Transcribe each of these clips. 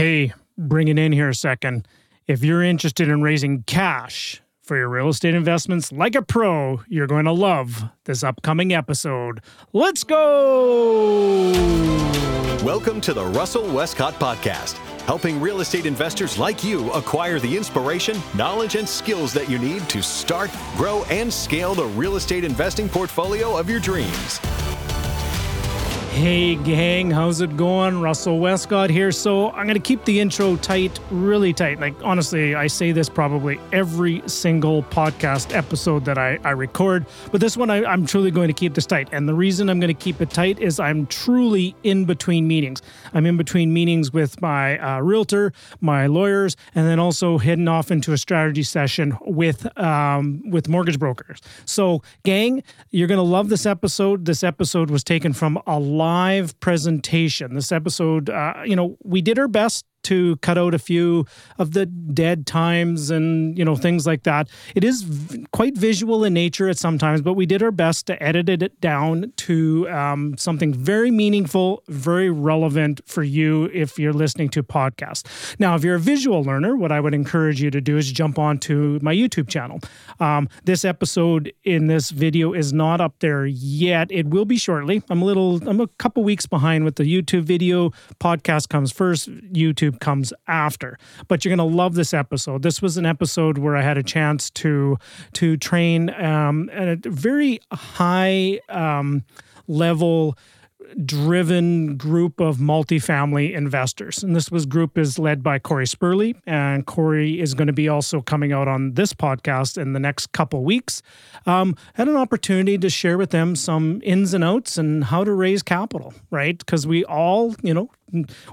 Hey, bring it in here a second. If you're interested in raising cash for your real estate investments like a pro, you're going to love this upcoming episode. Let's go! Welcome to the Russell Westcott Podcast, helping real estate investors like you acquire the inspiration, knowledge, and skills that you need to start, grow, and scale the real estate investing portfolio of your dreams. Hey, gang, how's it going? Russell Westcott here. So, I'm going to keep the intro tight, really tight. Like, honestly, I say this probably every single podcast episode that I, I record, but this one I, I'm truly going to keep this tight. And the reason I'm going to keep it tight is I'm truly in between meetings. I'm in between meetings with my uh, realtor, my lawyers, and then also heading off into a strategy session with um, with mortgage brokers. So, gang, you're going to love this episode. This episode was taken from a live presentation. This episode, uh, you know, we did our best to cut out a few of the dead times and you know things like that. It is v- quite visual in nature at sometimes, but we did our best to edit it down to um, something very meaningful, very relevant for you if you're listening to podcasts. Now, if you're a visual learner, what I would encourage you to do is jump onto my YouTube channel. Um, this episode in this video is not up there yet. It will be shortly. I'm a little, I'm a couple weeks behind with the YouTube video. Podcast comes first. YouTube comes after. But you're going to love this episode. This was an episode where I had a chance to to train um, a very high um, level driven group of multifamily investors. And this was group is led by Corey Spurley. And Corey is going to be also coming out on this podcast in the next couple weeks. Um, had an opportunity to share with them some ins and outs and how to raise capital, right? Because we all, you know,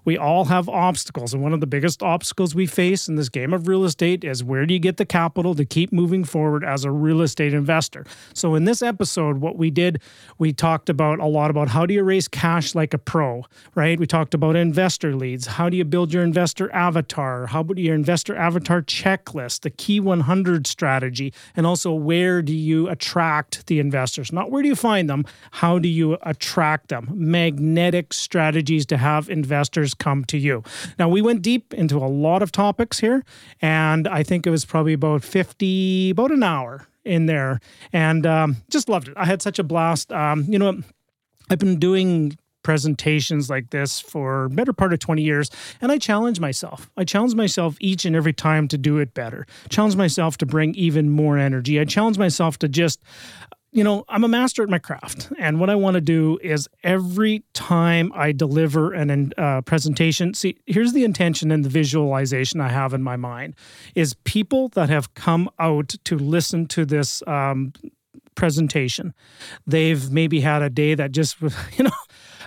we all have obstacles. And one of the biggest obstacles we face in this game of real estate is where do you get the capital to keep moving forward as a real estate investor? So, in this episode, what we did, we talked about a lot about how do you raise cash like a pro, right? We talked about investor leads. How do you build your investor avatar? How about your investor avatar checklist, the key 100 strategy, and also where do you attract the investors? Not where do you find them, how do you attract them? Magnetic strategies to have investors investors come to you. Now, we went deep into a lot of topics here, and I think it was probably about 50, about an hour in there, and um, just loved it. I had such a blast. Um, you know, I've been doing presentations like this for better part of 20 years and i challenge myself i challenge myself each and every time to do it better challenge myself to bring even more energy i challenge myself to just you know, I'm a master at my craft. And what I want to do is every time I deliver an uh, presentation, see, here's the intention and the visualization I have in my mind is people that have come out to listen to this um, presentation. They've maybe had a day that just, you know,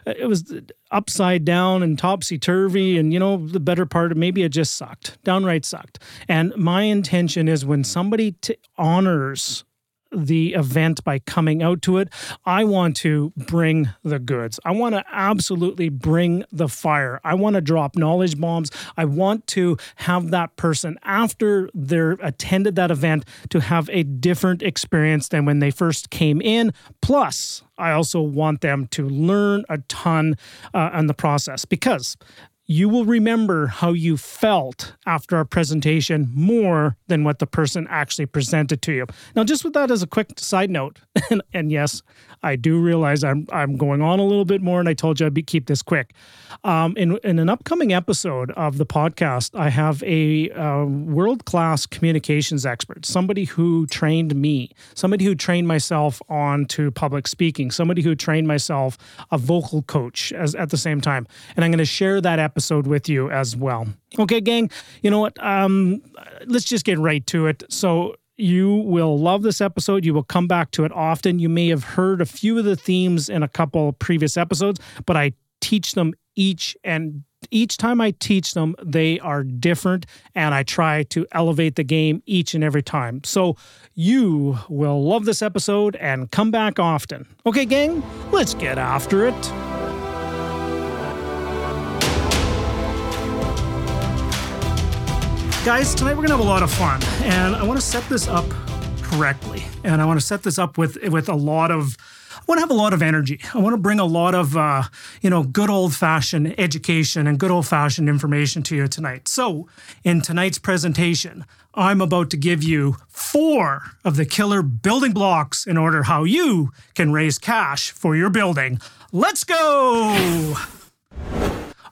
it was upside down and topsy turvy. And, you know, the better part of maybe it just sucked, downright sucked. And my intention is when somebody t- honors the event by coming out to it. I want to bring the goods. I want to absolutely bring the fire. I want to drop knowledge bombs. I want to have that person after they're attended that event to have a different experience than when they first came in. Plus, I also want them to learn a ton uh, in the process because you will remember how you felt after a presentation more than what the person actually presented to you. Now, just with that as a quick side note, and, and yes, I do realize I'm I'm going on a little bit more, and I told you I'd be, keep this quick. Um, in in an upcoming episode of the podcast, I have a uh, world class communications expert, somebody who trained me, somebody who trained myself on to public speaking, somebody who trained myself a vocal coach as at the same time, and I'm going to share that episode with you as well. Okay, gang. You know what? Um, let's just get right to it. So you will love this episode. You will come back to it often. You may have heard a few of the themes in a couple previous episodes, but I teach them each and each time I teach them, they are different, and I try to elevate the game each and every time. So you will love this episode and come back often. Okay, gang, let's get after it. Guys, tonight we're gonna have a lot of fun, and I want to set this up correctly, and I want to set this up with with a lot of I want to have a lot of energy. I want to bring a lot of, uh, you know, good old fashioned education and good old fashioned information to you tonight. So, in tonight's presentation, I'm about to give you four of the killer building blocks in order how you can raise cash for your building. Let's go!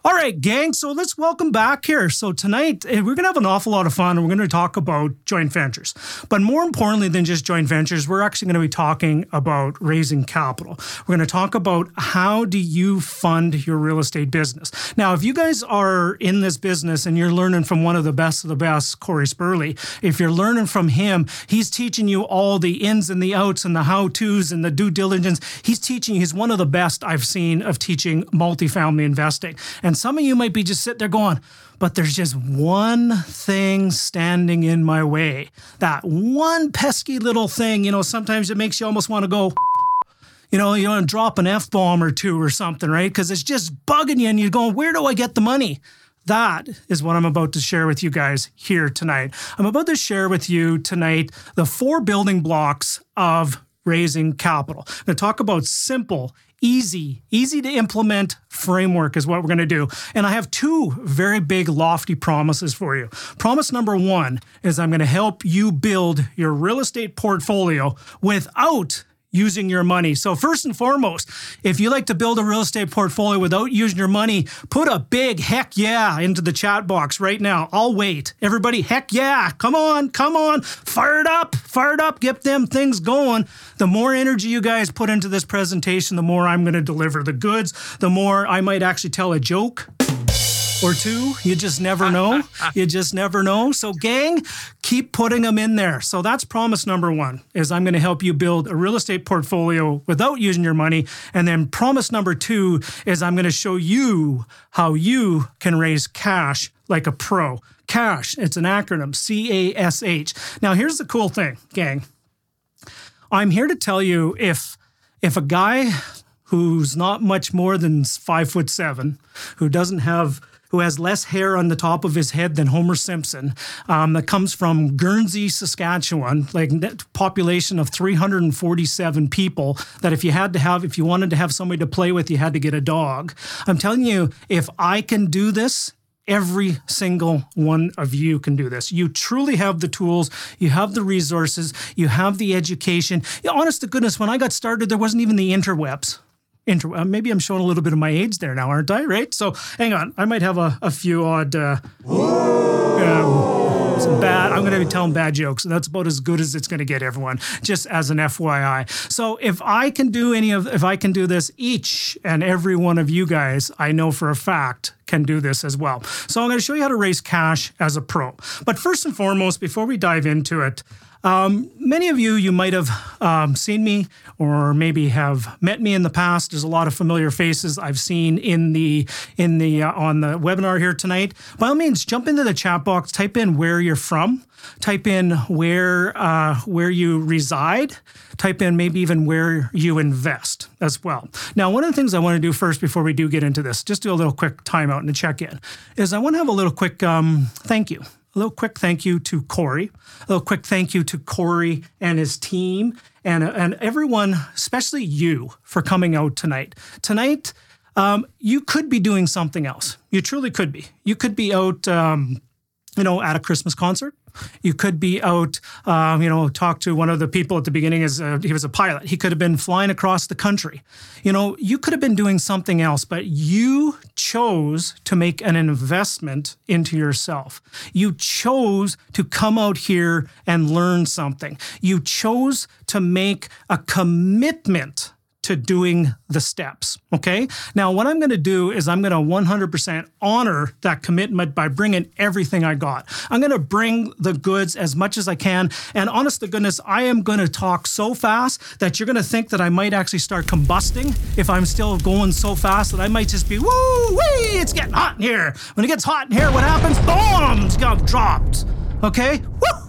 All right, gang. So let's welcome back here. So tonight eh, we're going to have an awful lot of fun and we're going to talk about joint ventures. But more importantly than just joint ventures, we're actually going to be talking about raising capital. We're going to talk about how do you fund your real estate business. Now, if you guys are in this business and you're learning from one of the best of the best, Corey Spurley, if you're learning from him, he's teaching you all the ins and the outs and the how-tos and the due diligence. He's teaching, he's one of the best I've seen of teaching multifamily investing. And some of you might be just sitting there going, but there's just one thing standing in my way. That one pesky little thing, you know, sometimes it makes you almost want to go, you know, you want to drop an F bomb or two or something, right? Because it's just bugging you and you're going, where do I get the money? That is what I'm about to share with you guys here tonight. I'm about to share with you tonight the four building blocks of raising capital. I'm going to talk about simple, easy, easy to implement framework is what we're going to do. And I have two very big, lofty promises for you. Promise number one is I'm going to help you build your real estate portfolio without using your money. So, first and foremost, if you like to build a real estate portfolio without using your money, put a big heck yeah into the chat box right now. I'll wait. Everybody, heck yeah. Come on, come on. Fire it up, fire it up. Get them things going. The more energy you guys put into this presentation, the more I'm going to deliver the goods, the more I might actually tell a joke or two. You just never know. you just never know. So, gang, keep putting them in there. So that's promise number one: is I'm going to help you build a real estate portfolio without using your money. And then promise number two is I'm going to show you how you can raise cash like a pro. Cash. It's an acronym. C A S H. Now, here's the cool thing, gang. I'm here to tell you if if a guy who's not much more than five foot seven, who doesn't have who has less hair on the top of his head than Homer Simpson, um, that comes from Guernsey, Saskatchewan, like population of 347 people. That if you had to have, if you wanted to have somebody to play with, you had to get a dog. I'm telling you, if I can do this, Every single one of you can do this. You truly have the tools, you have the resources, you have the education. Honest to goodness, when I got started, there wasn't even the interwebs inter- uh, maybe I'm showing a little bit of my age there now, aren't I? Right. So hang on, I might have a, a few odd. Uh, uh, some bad. I'm going to be telling bad jokes. And that's about as good as it's going to get, everyone. Just as an FYI. So if I can do any of, if I can do this, each and every one of you guys, I know for a fact can do this as well. So I'm going to show you how to raise cash as a pro. But first and foremost, before we dive into it, um, many of you, you might have um, seen me or maybe have met me in the past. There's a lot of familiar faces I've seen in the in the uh, on the webinar here tonight. By all means, jump into the chat box, type in where you're from, type in where uh, where you reside, type in maybe even where you invest as well. Now, one of the things I want to do first before we do get into this, just do a little quick timeout and a check in, is I want to have a little quick um, thank you a little quick thank you to Corey, a little quick thank you to Corey and his team, and, and everyone, especially you, for coming out tonight. Tonight, um, you could be doing something else. You truly could be. You could be out, um, you know, at a Christmas concert. You could be out, um, you know, talk to one of the people at the beginning as a, he was a pilot. He could have been flying across the country. You know, you could have been doing something else, but you chose to make an investment into yourself. You chose to come out here and learn something. You chose to make a commitment to doing the steps. Okay. Now, what I'm going to do is I'm going to 100% honor that commitment by bringing everything I got. I'm going to bring the goods as much as I can. And honest to goodness, I am going to talk so fast that you're going to think that I might actually start combusting if I'm still going so fast that I might just be, woo wee, it's getting hot in here. When it gets hot in here, what happens? Bombs get dropped. Okay. Woo!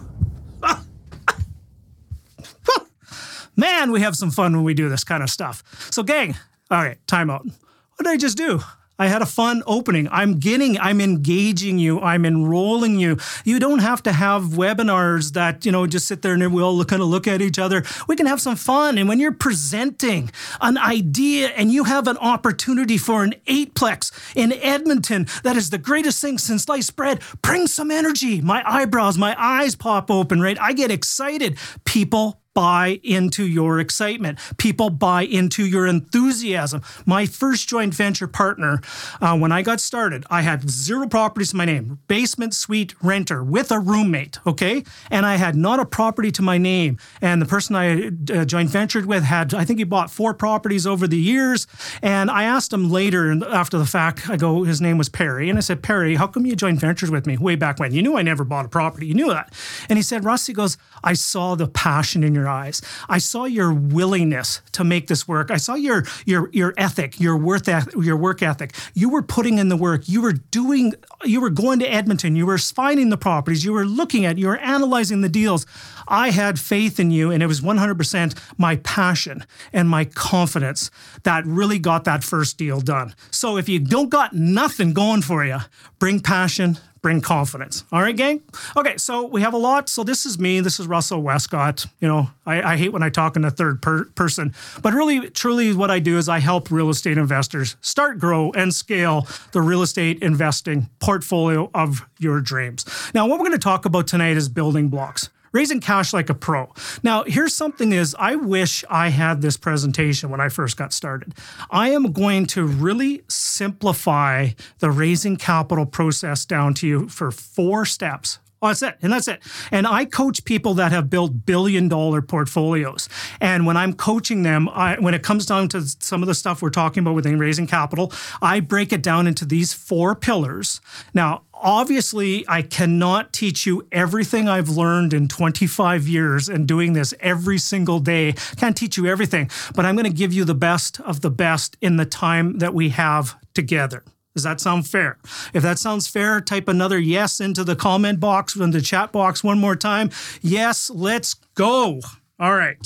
Man, we have some fun when we do this kind of stuff. So, gang, all right, time out. What did I just do? I had a fun opening. I'm getting, I'm engaging you. I'm enrolling you. You don't have to have webinars that, you know, just sit there and we all kind of look at each other. We can have some fun. And when you're presenting an idea and you have an opportunity for an eightplex in Edmonton, that is the greatest thing since sliced bread, bring some energy. My eyebrows, my eyes pop open, right? I get excited. People buy into your excitement. People buy into your enthusiasm. My first joint venture partner, uh, when I got started, I had zero properties in my name, basement suite renter with a roommate, okay? And I had not a property to my name. And the person I uh, joint ventured with had, I think he bought four properties over the years. And I asked him later after the fact, I go, his name was Perry. And I said, Perry, how come you joint ventured with me way back when? You knew I never bought a property. You knew that. And he said, Russ, he goes, I saw the passion in your eyes. I saw your willingness to make this work. I saw your your your ethic, your worth your work ethic. You were putting in the work. You were doing you were going to Edmonton. You were finding the properties. You were looking at, you were analyzing the deals. I had faith in you and it was 100% my passion and my confidence that really got that first deal done. So if you don't got nothing going for you, bring passion, bring confidence. All right, gang? Okay, so we have a lot. So this is me. This is Russell Westcott. You know, I, I hate when I talk in the third per- person, but really, truly, what I do is I help real estate investors start, grow, and scale the real estate investing portfolio of your dreams. Now, what we're going to talk about tonight is building blocks raising cash like a pro. Now, here's something is I wish I had this presentation when I first got started. I am going to really simplify the raising capital process down to you for four steps. Oh, that's it. And that's it. And I coach people that have built billion dollar portfolios. And when I'm coaching them, I, when it comes down to some of the stuff we're talking about within raising capital, I break it down into these four pillars. Now, obviously I cannot teach you everything I've learned in 25 years and doing this every single day. Can't teach you everything, but I'm going to give you the best of the best in the time that we have together. Does that sound fair? If that sounds fair, type another yes into the comment box, in the chat box one more time. Yes, let's go. All right.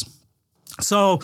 So,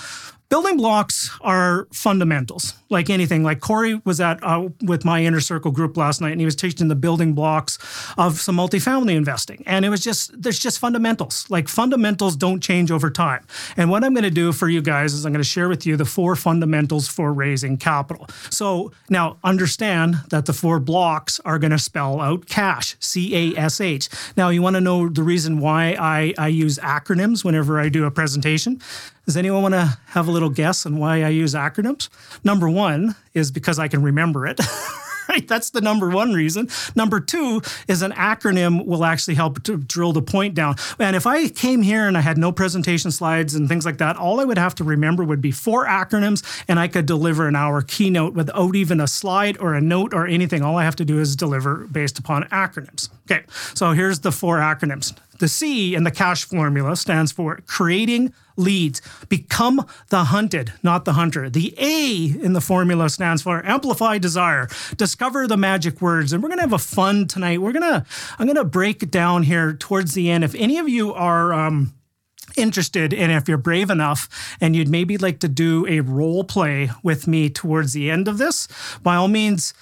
building blocks are fundamentals like anything. Like Corey was at uh, with my inner circle group last night, and he was teaching the building blocks of some multifamily investing, and it was just there's just fundamentals. Like fundamentals don't change over time. And what I'm going to do for you guys is I'm going to share with you the four fundamentals for raising capital. So now understand that the four blocks are going to spell out cash, C A S H. Now you want to know the reason why I I use acronyms whenever I do a presentation. Does anyone want to have a little guess on why I use acronyms? Number one is because I can remember it. right? That's the number one reason. Number two is an acronym will actually help to drill the point down. And if I came here and I had no presentation slides and things like that, all I would have to remember would be four acronyms and I could deliver an hour keynote without even a slide or a note or anything. All I have to do is deliver based upon acronyms. Okay, so here's the four acronyms. The C in the cash formula stands for creating leads. Become the hunted, not the hunter. The A in the formula stands for amplify desire. Discover the magic words. And we're going to have a fun tonight. We're going to, I'm going to break down here towards the end. If any of you are, um, interested and if you're brave enough and you'd maybe like to do a role play with me towards the end of this by all means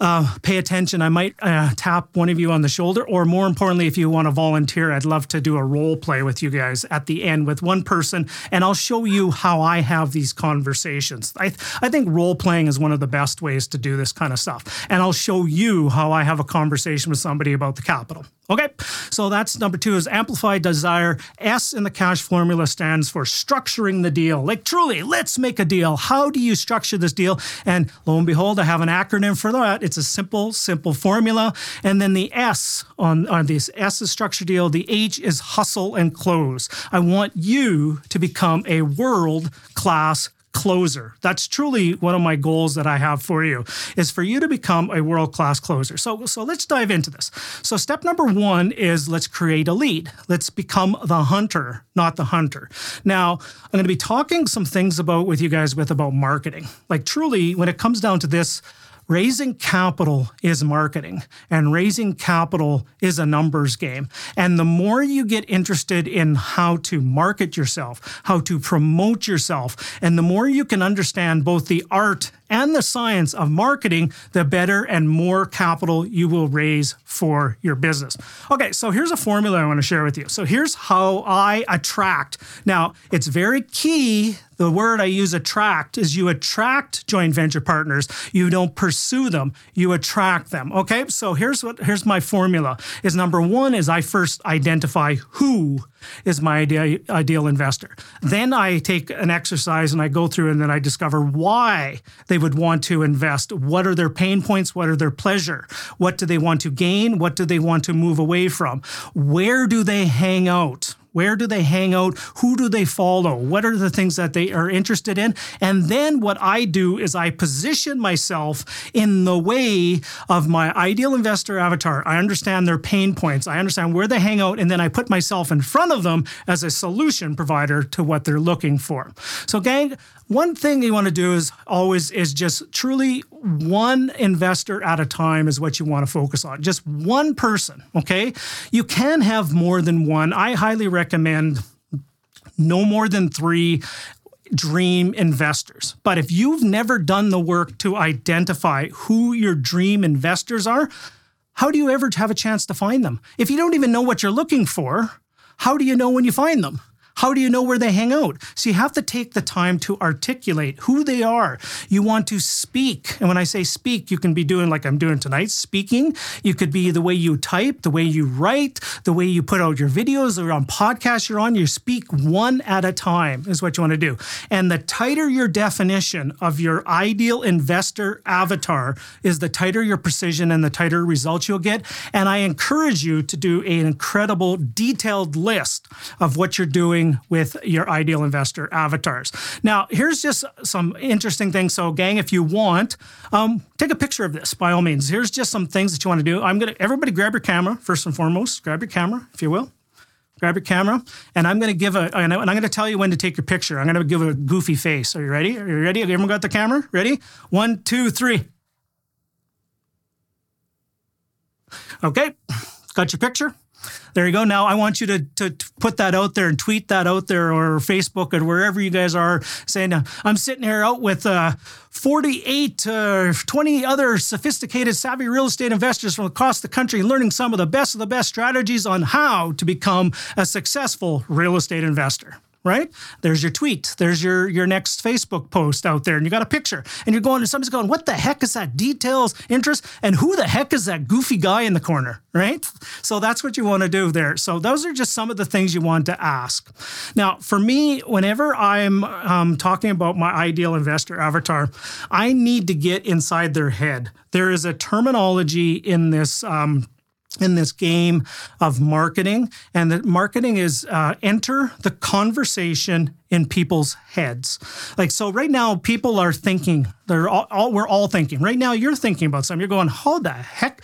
uh, pay attention. I might uh, tap one of you on the shoulder, or more importantly, if you want to volunteer, I'd love to do a role play with you guys at the end with one person, and I'll show you how I have these conversations. I, th- I think role playing is one of the best ways to do this kind of stuff, and I'll show you how I have a conversation with somebody about the capital. Okay, so that's number two is amplified desire. S in the cash formula stands for structuring the deal. Like truly, let's make a deal. How do you structure this deal? And lo and behold, I have an acronym for that. It's a simple, simple formula. And then the S on, on this S is structure deal. The H is hustle and close. I want you to become a world class closer. That's truly one of my goals that I have for you is for you to become a world-class closer. So so let's dive into this. So step number 1 is let's create a lead. Let's become the hunter, not the hunter. Now, I'm going to be talking some things about with you guys with about marketing. Like truly when it comes down to this raising capital is marketing and raising capital is a numbers game. And the more you get interested in how to market yourself, how to promote yourself, and the more you can understand both the art and the science of marketing, the better and more capital you will raise for your business. Okay, so here's a formula I want to share with you. So here's how I attract. Now, it's very key the word I use attract is you attract joint venture partners. You don't pursue them, you attract them. Okay? So here's what here's my formula. Is number 1 is I first identify who is my ideal, ideal investor. Hmm. Then I take an exercise and I go through and then I discover why they would want to invest. What are their pain points? What are their pleasure? What do they want to gain? What do they want to move away from? Where do they hang out? Where do they hang out? Who do they follow? What are the things that they are interested in? And then what I do is I position myself in the way of my ideal investor avatar. I understand their pain points, I understand where they hang out, and then I put myself in front of them as a solution provider to what they're looking for. So, gang, one thing you want to do is always is just truly one investor at a time is what you want to focus on. Just one person, okay? You can have more than one. I highly recommend no more than 3 dream investors. But if you've never done the work to identify who your dream investors are, how do you ever have a chance to find them? If you don't even know what you're looking for, how do you know when you find them? How do you know where they hang out? So you have to take the time to articulate who they are. You want to speak. And when I say speak, you can be doing like I'm doing tonight, speaking. You could be the way you type, the way you write, the way you put out your videos or on podcasts you're on. You speak one at a time is what you want to do. And the tighter your definition of your ideal investor avatar is, the tighter your precision and the tighter results you'll get. And I encourage you to do an incredible detailed list of what you're doing doing with your ideal investor avatars. Now, here's just some interesting things. So, gang, if you want, um, take a picture of this by all means. Here's just some things that you want to do. I'm gonna everybody grab your camera first and foremost. Grab your camera, if you will. Grab your camera, and I'm going to give a, and I'm going to tell you when to take your picture. I'm going to give a goofy face. Are you ready? Are you ready? Everyone got the camera? Ready? One, two, three. Okay, got your picture? There you go. Now I want you to, to, to, put that out there and tweet that out there or Facebook or wherever you guys are saying, uh, I'm sitting here out with uh, 48, uh, 20 other sophisticated, savvy real estate investors from across the country learning some of the best of the best strategies on how to become a successful real estate investor right? There's your tweet. There's your your next Facebook post out there, and you got a picture, and you're going, and somebody's going, what the heck is that? Details, interest, and who the heck is that goofy guy in the corner, right? So that's what you want to do there. So those are just some of the things you want to ask. Now, for me, whenever I'm um, talking about my ideal investor avatar, I need to get inside their head. There is a terminology in this um, in this game of marketing. And the marketing is uh, enter the conversation in people's heads. Like, so right now, people are thinking, they're all, all we're all thinking. Right now, you're thinking about something. You're going, how the heck?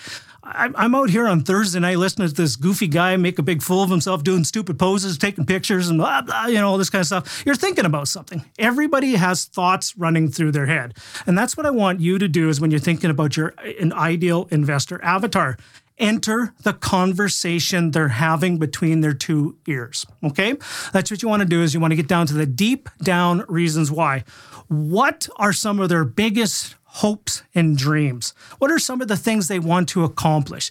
I'm out here on Thursday night listening to this goofy guy make a big fool of himself, doing stupid poses, taking pictures, and blah, blah, you know, all this kind of stuff. You're thinking about something. Everybody has thoughts running through their head. And that's what I want you to do is when you're thinking about your an ideal investor avatar enter the conversation they're having between their two ears. Okay? That's what you want to do is you want to get down to the deep down reasons why. What are some of their biggest hopes and dreams? What are some of the things they want to accomplish?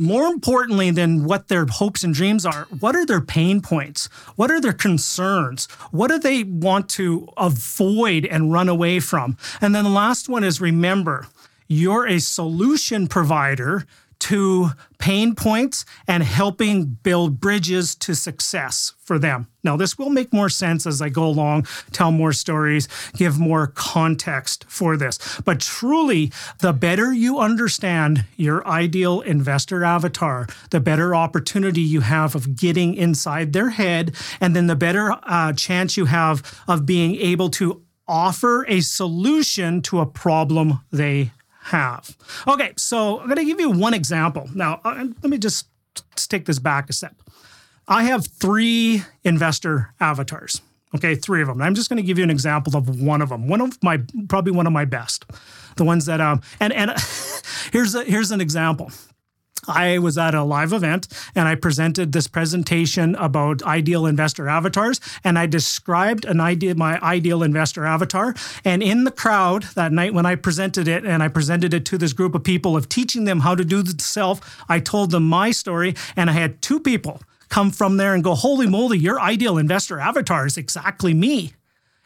More importantly than what their hopes and dreams are, what are their pain points? What are their concerns? What do they want to avoid and run away from? And then the last one is remember, you're a solution provider to pain points and helping build bridges to success for them. Now, this will make more sense as I go along, tell more stories, give more context for this. But truly, the better you understand your ideal investor avatar, the better opportunity you have of getting inside their head, and then the better uh, chance you have of being able to offer a solution to a problem they have. Okay, so I'm going to give you one example. Now, uh, let me just take this back a step. I have three investor avatars. Okay, three of them. I'm just going to give you an example of one of them. One of my probably one of my best. The ones that um and and here's a, here's an example. I was at a live event and I presented this presentation about ideal investor avatars and I described an idea my ideal investor avatar. And in the crowd that night when I presented it and I presented it to this group of people of teaching them how to do the self I told them my story and I had two people come from there and go holy moly your ideal investor avatar is exactly me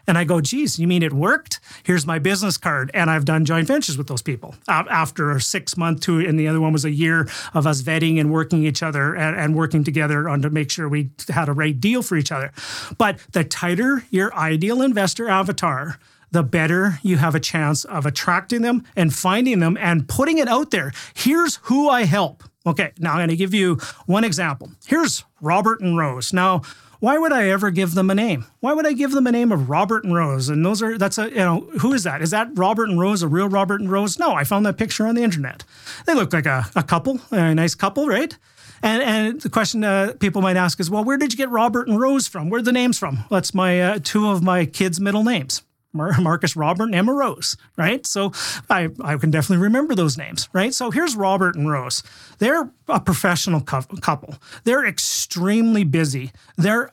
and I go, geez, you mean it worked? Here's my business card. And I've done joint ventures with those people uh, after a six month to, and the other one was a year of us vetting and working each other and, and working together on to make sure we had a right deal for each other. But the tighter your ideal investor avatar, the better you have a chance of attracting them and finding them and putting it out there. Here's who I help. Okay, now I'm going to give you one example. Here's Robert and Rose. Now, why would I ever give them a name? Why would I give them a name of Robert and Rose? And those are that's a you know who is that? Is that Robert and Rose a real Robert and Rose? No, I found that picture on the internet. They look like a, a couple, a nice couple, right? And, and the question uh, people might ask is, well, where did you get Robert and Rose from? Where are the names from? That's my uh, two of my kids' middle names. Marcus Robert and Emma Rose, right? So I, I can definitely remember those names, right? So here's Robert and Rose. They're a professional couple. They're extremely busy. They're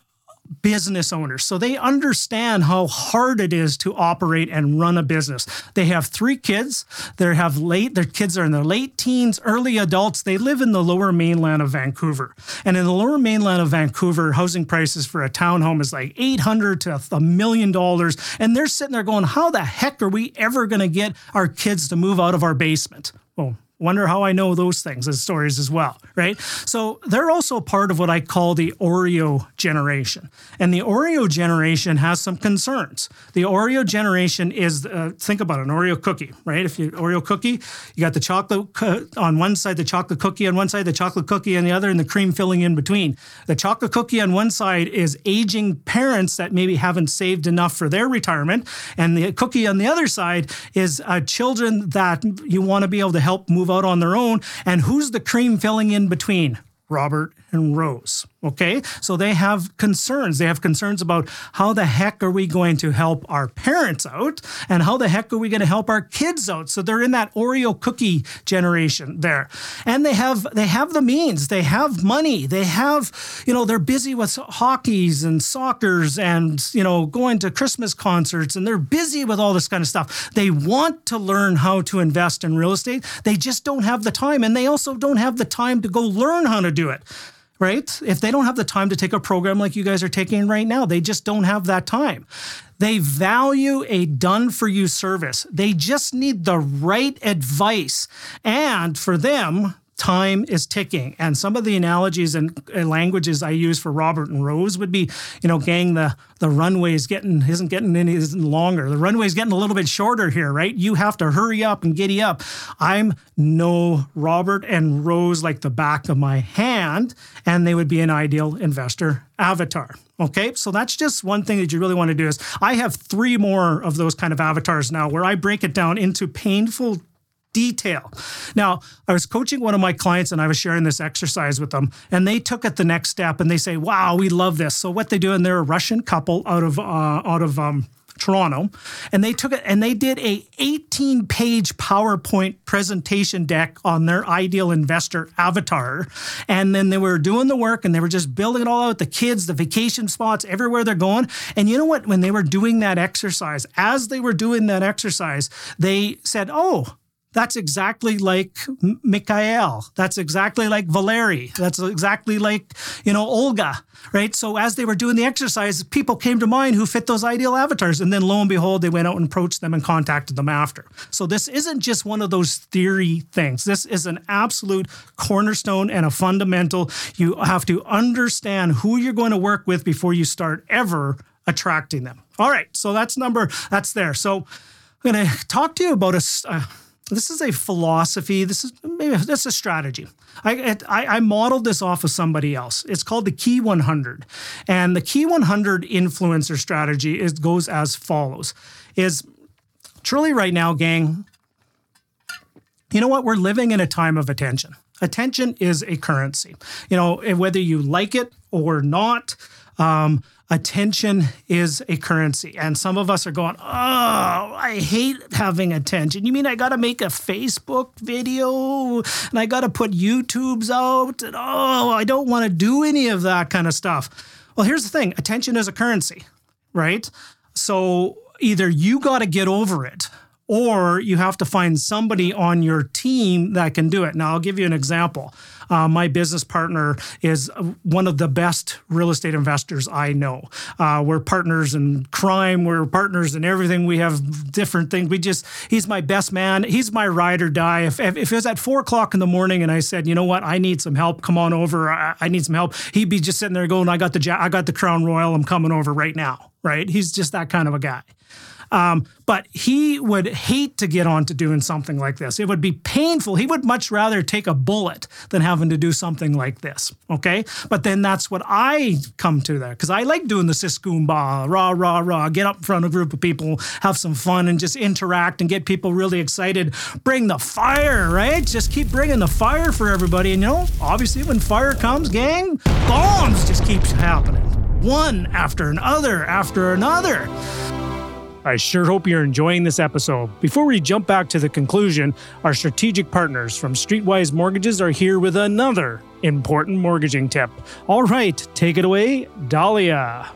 business owners. So they understand how hard it is to operate and run a business. They have three kids. They have late, their kids are in their late teens, early adults. They live in the lower mainland of Vancouver. And in the lower mainland of Vancouver, housing prices for a townhome is like 800 to a million dollars. And they're sitting there going, how the heck are we ever going to get our kids to move out of our basement? Well, Wonder how I know those things as stories as well, right? So they're also part of what I call the Oreo generation. And the Oreo generation has some concerns. The Oreo generation is, uh, think about an Oreo cookie, right? If you Oreo cookie, you got the chocolate on one side, the chocolate cookie on one side, the chocolate cookie on the other, and the cream filling in between. The chocolate cookie on one side is aging parents that maybe haven't saved enough for their retirement. And the cookie on the other side is uh, children that you want to be able to help move out on their own. And who's the cream filling in between? Robert and Rose. Okay. So they have concerns. They have concerns about how the heck are we going to help our parents out and how the heck are we going to help our kids out? So they're in that Oreo cookie generation there. And they have they have the means. They have money. They have, you know, they're busy with hockeys and soccers and, you know, going to Christmas concerts and they're busy with all this kind of stuff. They want to learn how to invest in real estate. They just don't have the time and they also don't have the time to go learn how to do it right? If they don't have the time to take a program like you guys are taking right now, they just don't have that time. They value a done for you service. They just need the right advice. And for them, time is ticking. And some of the analogies and languages I use for Robert and Rose would be, you know, gang, the the runway is getting isn't getting any isn't longer. The runway is getting a little bit shorter here, right? You have to hurry up and giddy up. I'm no Robert and Rose like the back of my hand, and they would be an ideal investor avatar. Okay, so that's just one thing that you really want to do is I have three more of those kind of avatars now where I break it down into painful detail. Now, I was coaching one of my clients and I was sharing this exercise with them, and they took it the next step and they say, "Wow, we love this." So what they do, and they're a Russian couple out of uh, out of um, Toronto, and they took it and they did a 18 page PowerPoint presentation deck on their ideal investor avatar. And then they were doing the work and they were just building it all out the kids, the vacation spots, everywhere they're going. And you know what? When they were doing that exercise, as they were doing that exercise, they said, Oh, that's exactly like Mikhail. That's exactly like Valery. That's exactly like, you know, Olga, right? So as they were doing the exercise, people came to mind who fit those ideal avatars. And then lo and behold, they went out and approached them and contacted them after. So this isn't just one of those theory things. This is an absolute cornerstone and a fundamental. You have to understand who you're going to work with before you start ever attracting them. All right. So that's number, that's there. So I'm going to talk to you about a, uh, this is a philosophy. This is maybe that's a strategy. I, I, I modeled this off of somebody else. It's called the Key 100, and the Key 100 influencer strategy is goes as follows: is truly right now, gang. You know what? We're living in a time of attention. Attention is a currency. You know, whether you like it or not, um, attention is a currency. And some of us are going, oh, I hate having attention. You mean I got to make a Facebook video and I got to put YouTubes out? And oh, I don't want to do any of that kind of stuff. Well, here's the thing attention is a currency, right? So either you got to get over it or you have to find somebody on your team that can do it. Now, I'll give you an example. Uh, my business partner is one of the best real estate investors I know. Uh, we're partners in crime. We're partners in everything. We have different things. We just, he's my best man. He's my ride or die. If, if, if it was at four o'clock in the morning and I said, you know what, I need some help, come on over. I, I need some help. He'd be just sitting there going, I got the, I got the Crown Royal. I'm coming over right now. Right. He's just that kind of a guy. Um, but he would hate to get on to doing something like this. It would be painful. He would much rather take a bullet than having to do something like this. Okay. But then that's what I come to there because I like doing the siskumba, rah, rah, rah, get up in front of a group of people, have some fun and just interact and get people really excited. Bring the fire, right? Just keep bringing the fire for everybody. And you know, obviously when fire comes, gang, bombs just keeps happening. One after another after another. I sure hope you're enjoying this episode. Before we jump back to the conclusion, our strategic partners from Streetwise Mortgages are here with another important mortgaging tip. All right, take it away, Dahlia.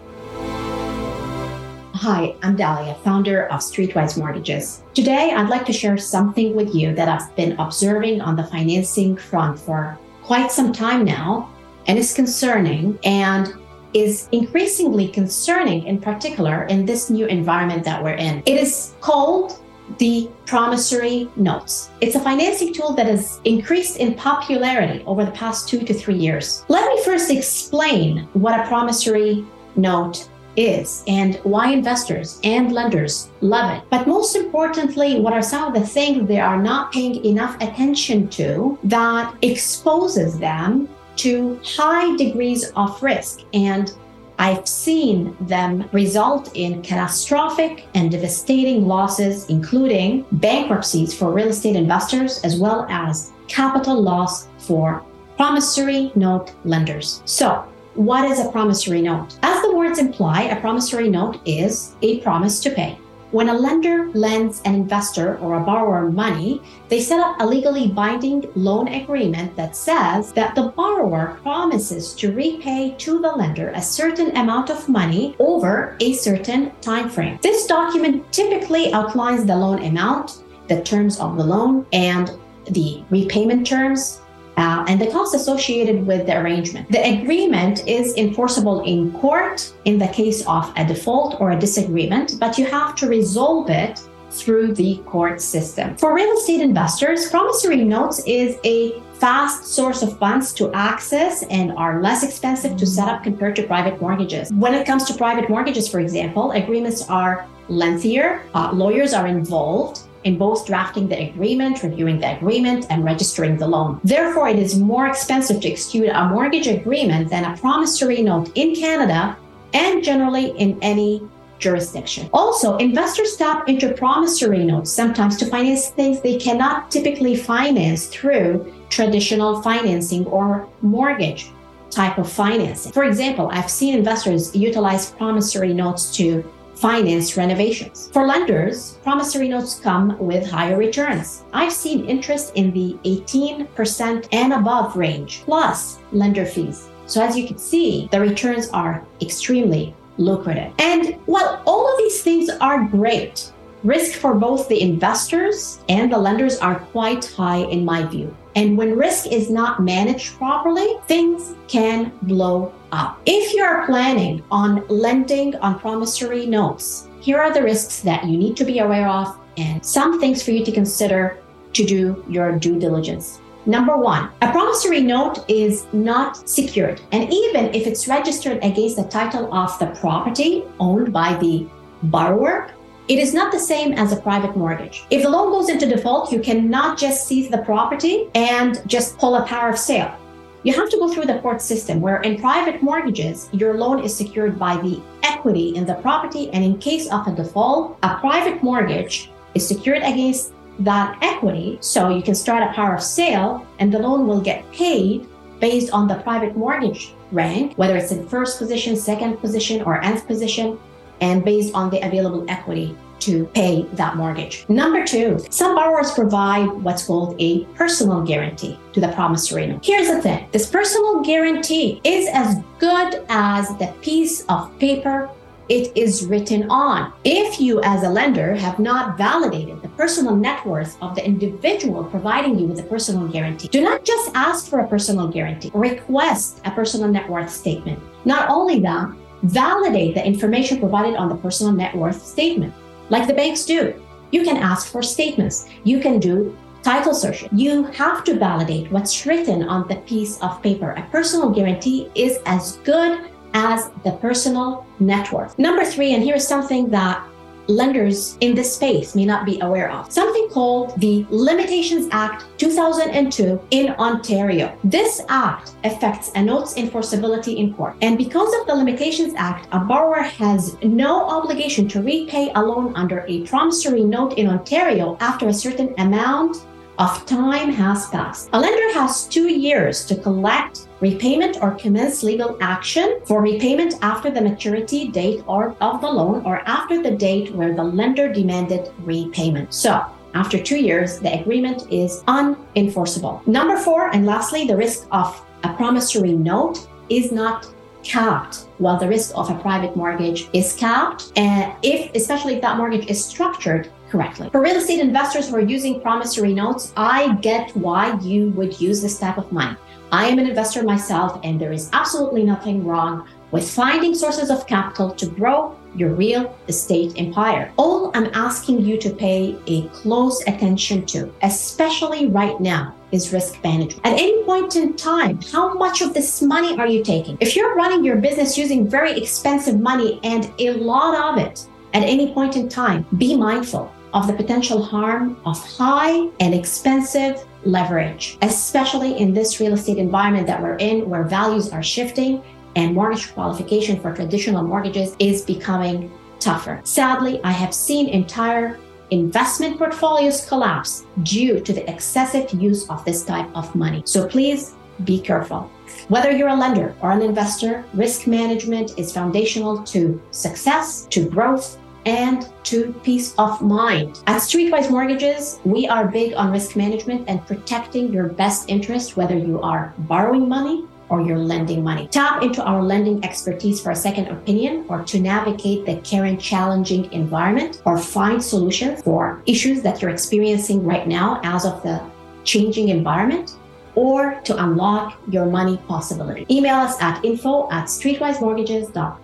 Hi, I'm Dahlia, founder of Streetwise Mortgages. Today, I'd like to share something with you that I've been observing on the financing front for quite some time now and it's concerning and is increasingly concerning, in particular in this new environment that we're in. It is called the promissory notes. It's a financing tool that has increased in popularity over the past two to three years. Let me first explain what a promissory note is and why investors and lenders love it. But most importantly, what are some of the things they are not paying enough attention to that exposes them to high degrees of risk. And I've seen them result in catastrophic and devastating losses, including bankruptcies for real estate investors, as well as capital loss for promissory note lenders. So, what is a promissory note? As the words imply, a promissory note is a promise to pay. When a lender lends an investor or a borrower money, they set up a legally binding loan agreement that says that the borrower promises to repay to the lender a certain amount of money over a certain time frame. This document typically outlines the loan amount, the terms of the loan, and the repayment terms uh, and the costs associated with the arrangement. The agreement is enforceable in court in the case of a default or a disagreement, but you have to resolve it through the court system. For real estate investors, promissory notes is a fast source of funds to access and are less expensive to set up compared to private mortgages. When it comes to private mortgages, for example, agreements are lengthier, uh, lawyers are involved, in both drafting the agreement, reviewing the agreement, and registering the loan. Therefore, it is more expensive to execute a mortgage agreement than a promissory note in Canada and generally in any jurisdiction. Also, investors tap into promissory notes sometimes to finance things they cannot typically finance through traditional financing or mortgage type of financing. For example, I've seen investors utilize promissory notes to finance renovations. For lenders, promissory notes come with higher returns. I've seen interest in the 18% and above range, plus lender fees. So, as you can see, the returns are extremely lucrative. And while all of these things are great, risk for both the investors and the lenders are quite high in my view. And when risk is not managed properly, things can blow up. If you are planning on lending on promissory notes, here are the risks that you need to be aware of and some things for you to consider to do your due diligence. Number one, a promissory note is not secured. And even if it's registered against the title of the property owned by the borrower, it is not the same as a private mortgage. If the loan goes into default, you cannot just seize the property and just pull a power of sale. You have to go through the court system where in private mortgages, your loan is secured by the equity in the property. And in case of a default, a private mortgage is secured against that equity. So you can start a power of sale and the loan will get paid based on the private mortgage rank, whether it's in first position, second position, or nth position, and based on the available equity to pay that mortgage. Number two, some borrowers provide what's called a personal guarantee to the promissory note. Here's the thing this personal guarantee is as good as the piece of paper it is written on. If you, as a lender, have not validated the personal net worth of the individual providing you with a personal guarantee, do not just ask for a personal guarantee, request a personal net worth statement. Not only that, validate the information provided on the personal net worth statement like the banks do. You can ask for statements. You can do title search. You have to validate what's written on the piece of paper. A personal guarantee is as good as the personal net worth. Number three, and here's something that lenders in this space may not be aware of. Something called the Limitations Act 2002 in Ontario. This act affects a note's enforceability in court. And because of the Limitations Act, a borrower has no obligation to repay a loan under a promissory note in Ontario after a certain amount of time has passed. A lender has two years to collect repayment or commence legal action for repayment after the maturity date or of the loan or after the date where the lender demanded repayment. So, after two years, the agreement is unenforceable. Number four, and lastly, the risk of a promissory note is not capped while the risk of a private mortgage is capped and if especially if that mortgage is structured correctly. For real estate investors who are using promissory notes, I get why you would use this type of money. I am an investor myself, and there is absolutely nothing wrong with finding sources of capital to grow your real estate empire. All I'm asking you to pay a close attention to, especially right now, is risk management. At any point in time, how much of this money are you taking? If you're running your business using very expensive money and a lot of it at any point in time, be mindful of the potential harm of high and expensive leverage, especially in this real estate environment that we're in, where values are shifting and mortgage qualification for traditional mortgages is becoming tougher. Sadly, I have seen entire investment portfolios collapse due to the excessive use of this type of money. So please be careful. Whether you're a lender or an investor, risk management is foundational to success, to growth, and to peace of mind. At Streetwise Mortgages, we are big on risk management and protecting your best interest, whether you are borrowing money or you're lending money. Tap into our lending expertise for a second opinion or to navigate the current challenging environment or find solutions for issues that you're experiencing right now as of the changing environment or to unlock your money possibility. Email us at info at streetwisemortgages.com.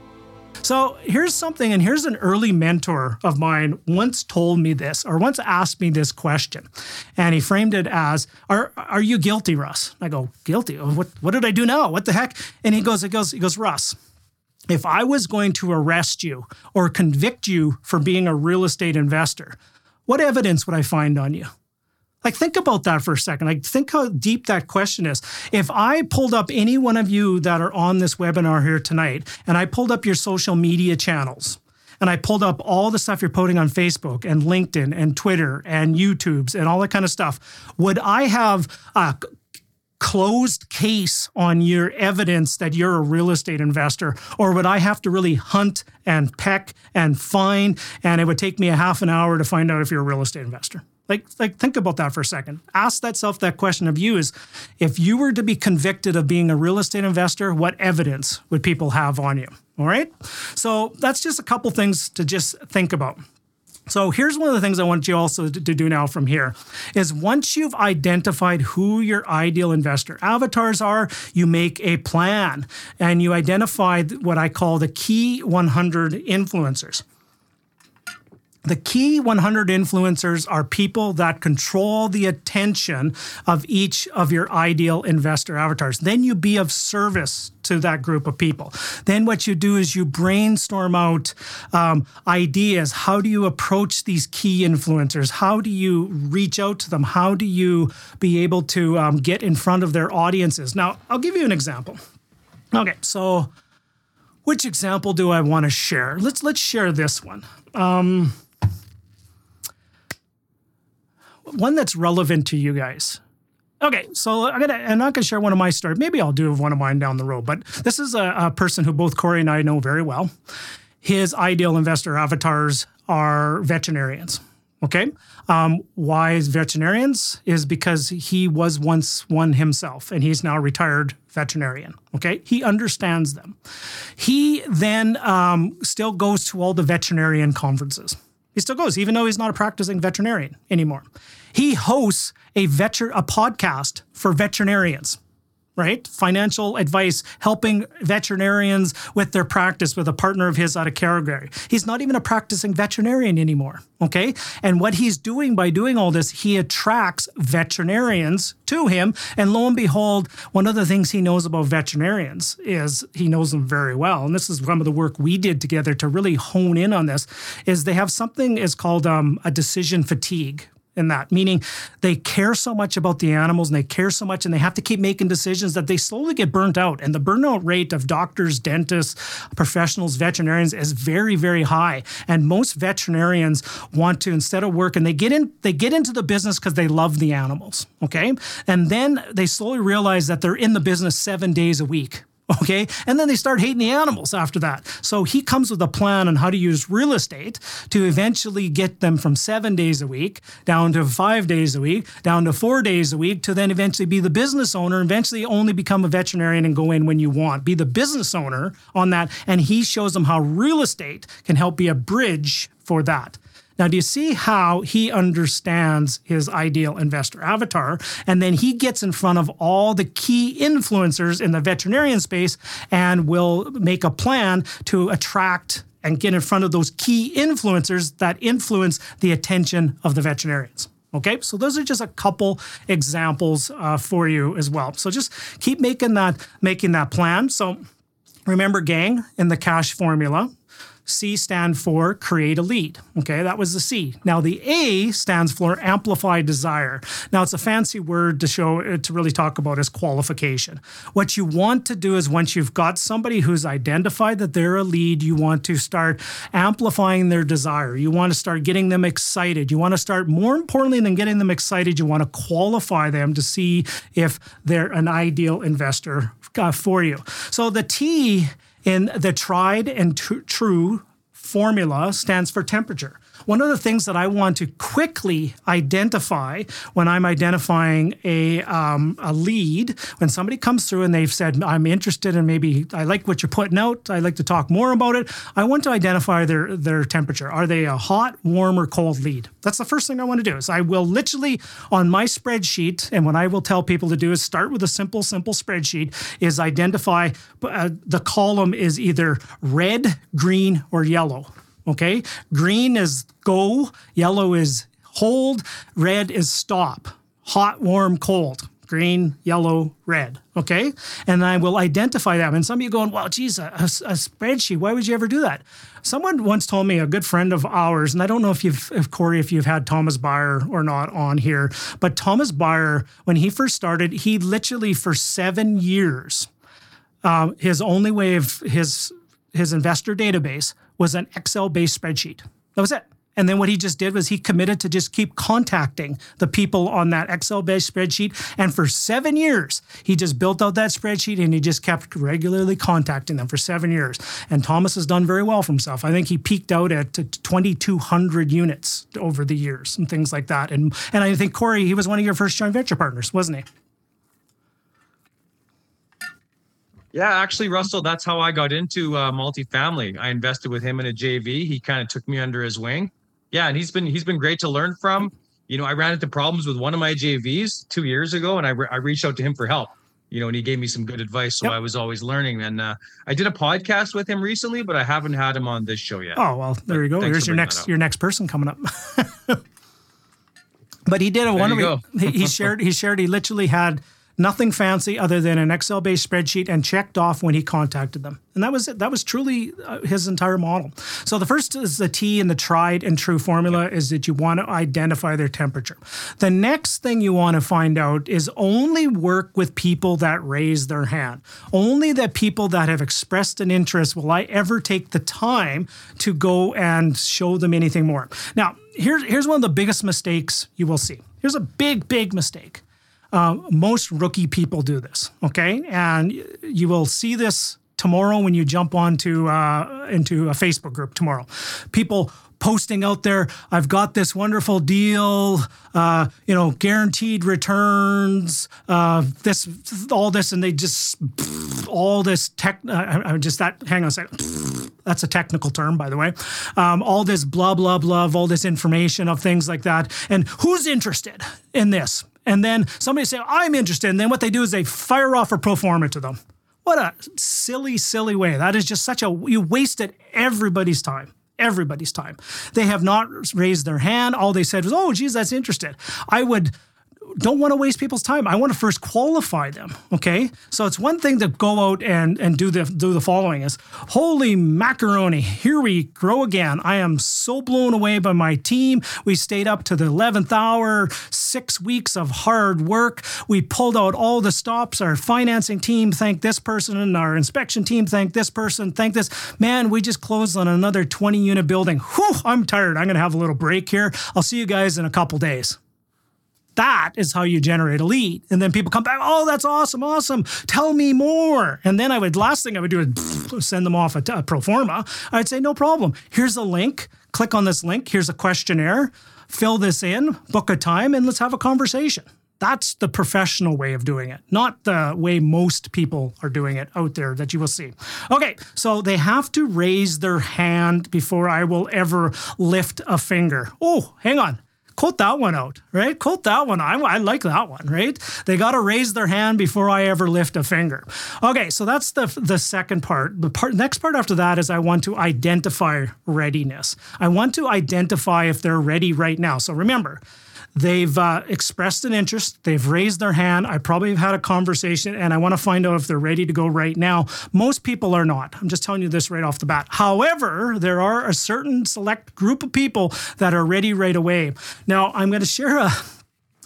So here's something, and here's an early mentor of mine once told me this, or once asked me this question, and he framed it as, "Are are you guilty, Russ?" I go, "Guilty? Oh, what what did I do now? What the heck?" And he goes, "It goes, he goes, Russ." If I was going to arrest you or convict you for being a real estate investor, what evidence would I find on you? Like, think about that for a second. Like, think how deep that question is. If I pulled up any one of you that are on this webinar here tonight, and I pulled up your social media channels, and I pulled up all the stuff you're putting on Facebook and LinkedIn and Twitter and YouTube's and all that kind of stuff, would I have a closed case on your evidence that you're a real estate investor? Or would I have to really hunt and peck and find, and it would take me a half an hour to find out if you're a real estate investor? Like, like think about that for a second. Ask that self that question of you is if you were to be convicted of being a real estate investor, what evidence would people have on you? All right. So that's just a couple things to just think about. So here's one of the things I want you also to, do now from here is once you've identified who your ideal investor avatars are, you make a plan and you identify what I call the key 100 influencers. The key 100 influencers are people that control the attention of each of your ideal investor avatars. Then you be of service to that group of people. Then what you do is you brainstorm out um, ideas. How do you approach these key influencers? How do you reach out to them? How do you be able to um, get in front of their audiences? Now, I'll give you an example. Okay, so which example do I want to share? Let's let's share this one. Um, one that's relevant to you guys. Okay, so I'm gonna I'm not gonna share one of my stories. Maybe I'll do one of mine down the road. But this is a, a person who both Corey and I know very well. His ideal investor avatars are veterinarians. Okay. Um, why is veterinarians? Is because he was once one himself and he's now a retired veterinarian. Okay. He understands them. He then um, still goes to all the veterinarian conferences. He still goes, even though he's not a practicing veterinarian anymore. He hosts a, veter- a podcast for veterinarians right? Financial advice, helping veterinarians with their practice with a partner of his out of Calgary. He's not even a practicing veterinarian anymore, okay? And what he's doing by doing all this, he attracts veterinarians to him. And lo and behold, one of the things he knows about veterinarians is he knows them very well. And this is some of the work we did together to really hone in on this, is they have something is called um, a decision fatigue, in that, meaning they care so much about the animals and they care so much and they have to keep making decisions that they slowly get burnt out. And the burnout rate of doctors, dentists, professionals, veterinarians is very, very high. And most veterinarians want to, instead of work, and they get in, they get into the business because they love the animals. Okay. And then they slowly realize that they're in the business seven days a week Okay. And then they start hating the animals after that. So he comes with a plan on how to use real estate to eventually get them from seven days a week down to five days a week, down to four days a week, to then eventually be the business owner, eventually only become a veterinarian and go in when you want. Be the business owner on that. And he shows them how real estate can help be a bridge for that. Now, do you see how he understands his ideal investor avatar? And then he gets in front of all the key influencers in the veterinarian space and will make a plan to attract and get in front of those key influencers that influence the attention of the veterinarians. Okay, so those are just a couple examples uh, for you as well. So just keep making that making that plan. So remember, gang, in the cash formula, C stand for create a lead. Okay, that was the C. Now the A stands for amplify desire. Now it's a fancy word to show uh, to really talk about is qualification. What you want to do is once you've got somebody who's identified that they're a lead, you want to start amplifying their desire. You want to start getting them excited. You want to start more importantly than getting them excited, you want to qualify them to see if they're an ideal investor uh, for you. So the T in the tried and true formula stands for temperature. One of the things that I want to quickly identify when I'm identifying a, um, a lead, when somebody comes through and they've said, I'm interested in maybe, I like what you're putting out, I'd like to talk more about it, I want to identify their, their temperature. Are they a hot, warm, or cold lead? That's the first thing I want to do is I will literally on my spreadsheet, and what I will tell people to do is start with a simple, simple spreadsheet, is identify uh, the column is either red, green, or yellow. Okay. Green is go, yellow is hold, red is stop. Hot, warm, cold. Green, yellow, red. Okay. And I will identify them. And some of you going, well, geez, a, a, a, spreadsheet. Why would you ever do that? Someone once told me, a good friend of ours, and I don't know if you've, if Corey, if you've had Thomas Beyer or not on here, but Thomas Beyer, when he first started, he literally for seven years, um, his only way of his his investor database was an Excel based spreadsheet. That was it. And then what he just did was he committed to just keep contacting the people on that Excel based spreadsheet. And for seven years, he just built out that spreadsheet and he just kept regularly contacting them for seven years. And Thomas has done very well for himself. I think he peaked out at 2,200 units over the years and things like that. And, and I think, Corey, he was one of your first joint venture partners, wasn't he? Yeah, actually, Russell, that's how I got into uh, multifamily. I invested with him in a JV. He kind of took me under his wing. Yeah, and he's been he's been great to learn from. You know, I ran into problems with one of my JVs two years ago, and I, re- I reached out to him for help. You know, and he gave me some good advice, so yep. I was always learning. And uh, I did a podcast with him recently, but I haven't had him on this show yet. Oh well, there but you go. Here's your next your next person coming up. but he did a one. He, he shared he shared he literally had Nothing fancy other than an Excel based spreadsheet and checked off when he contacted them. And that was it. That was truly uh, his entire model. So the first is the T in the tried and true formula is that you want to identify their temperature. The next thing you want to find out is only work with people that raise their hand. Only the people that have expressed an interest will I ever take the time to go and show them anything more. Now, here's here's one of the biggest mistakes you will see. Here's a big, big mistake. Uh, most rookie people do this, okay? And you will see this tomorrow when you jump onto uh, into a Facebook group tomorrow. People posting out there, I've got this wonderful deal, uh, you know, guaranteed returns, uh, this, all this, and they just, all this tech, uh, I just that, hang on a second. That's a technical term, by the way. Um, all this blah, blah, blah, all this information of things like that. And who's interested in this? And then somebody say, I'm interested. And then what they do is they fire off a pro forma to them. What a silly, silly way. That is just such a, you wasted everybody's time. Everybody's time. They have not raised their hand. All they said was, oh, geez, that's interested. I would don't want to waste people's time. I want to first qualify them. Okay. So it's one thing to go out and, and do the do the following is holy macaroni, here we grow again. I am so blown away by my team. We stayed up to the 11th hour, six weeks of hard work. We pulled out all the stops. Our financing team thanked this person, and our inspection team thanked this person, thank this. Man, we just closed on another 20 unit building. Whew, I'm tired. I'm gonna have a little break here. I'll see you guys in a couple days. That is how you generate a lead. And then people come back, oh, that's awesome, awesome. Tell me more. And then I would, last thing I would do is send them off a, a pro forma. I'd say, no problem. Here's a link. Click on this link. Here's a questionnaire. Fill this in, book a time, and let's have a conversation. That's the professional way of doing it, not the way most people are doing it out there that you will see. Okay, so they have to raise their hand before I will ever lift a finger. Oh, hang on quote that one out, right? Quote that one. I, I like that one, right? They got to raise their hand before I ever lift a finger. Okay, so that's the the second part. The part next part after that is I want to identify readiness. I want to identify if they're ready right now. So remember, They've uh, expressed an interest. They've raised their hand. I probably have had a conversation and I want to find out if they're ready to go right now. Most people are not. I'm just telling you this right off the bat. However, there are a certain select group of people that are ready right away. Now, I'm going to share a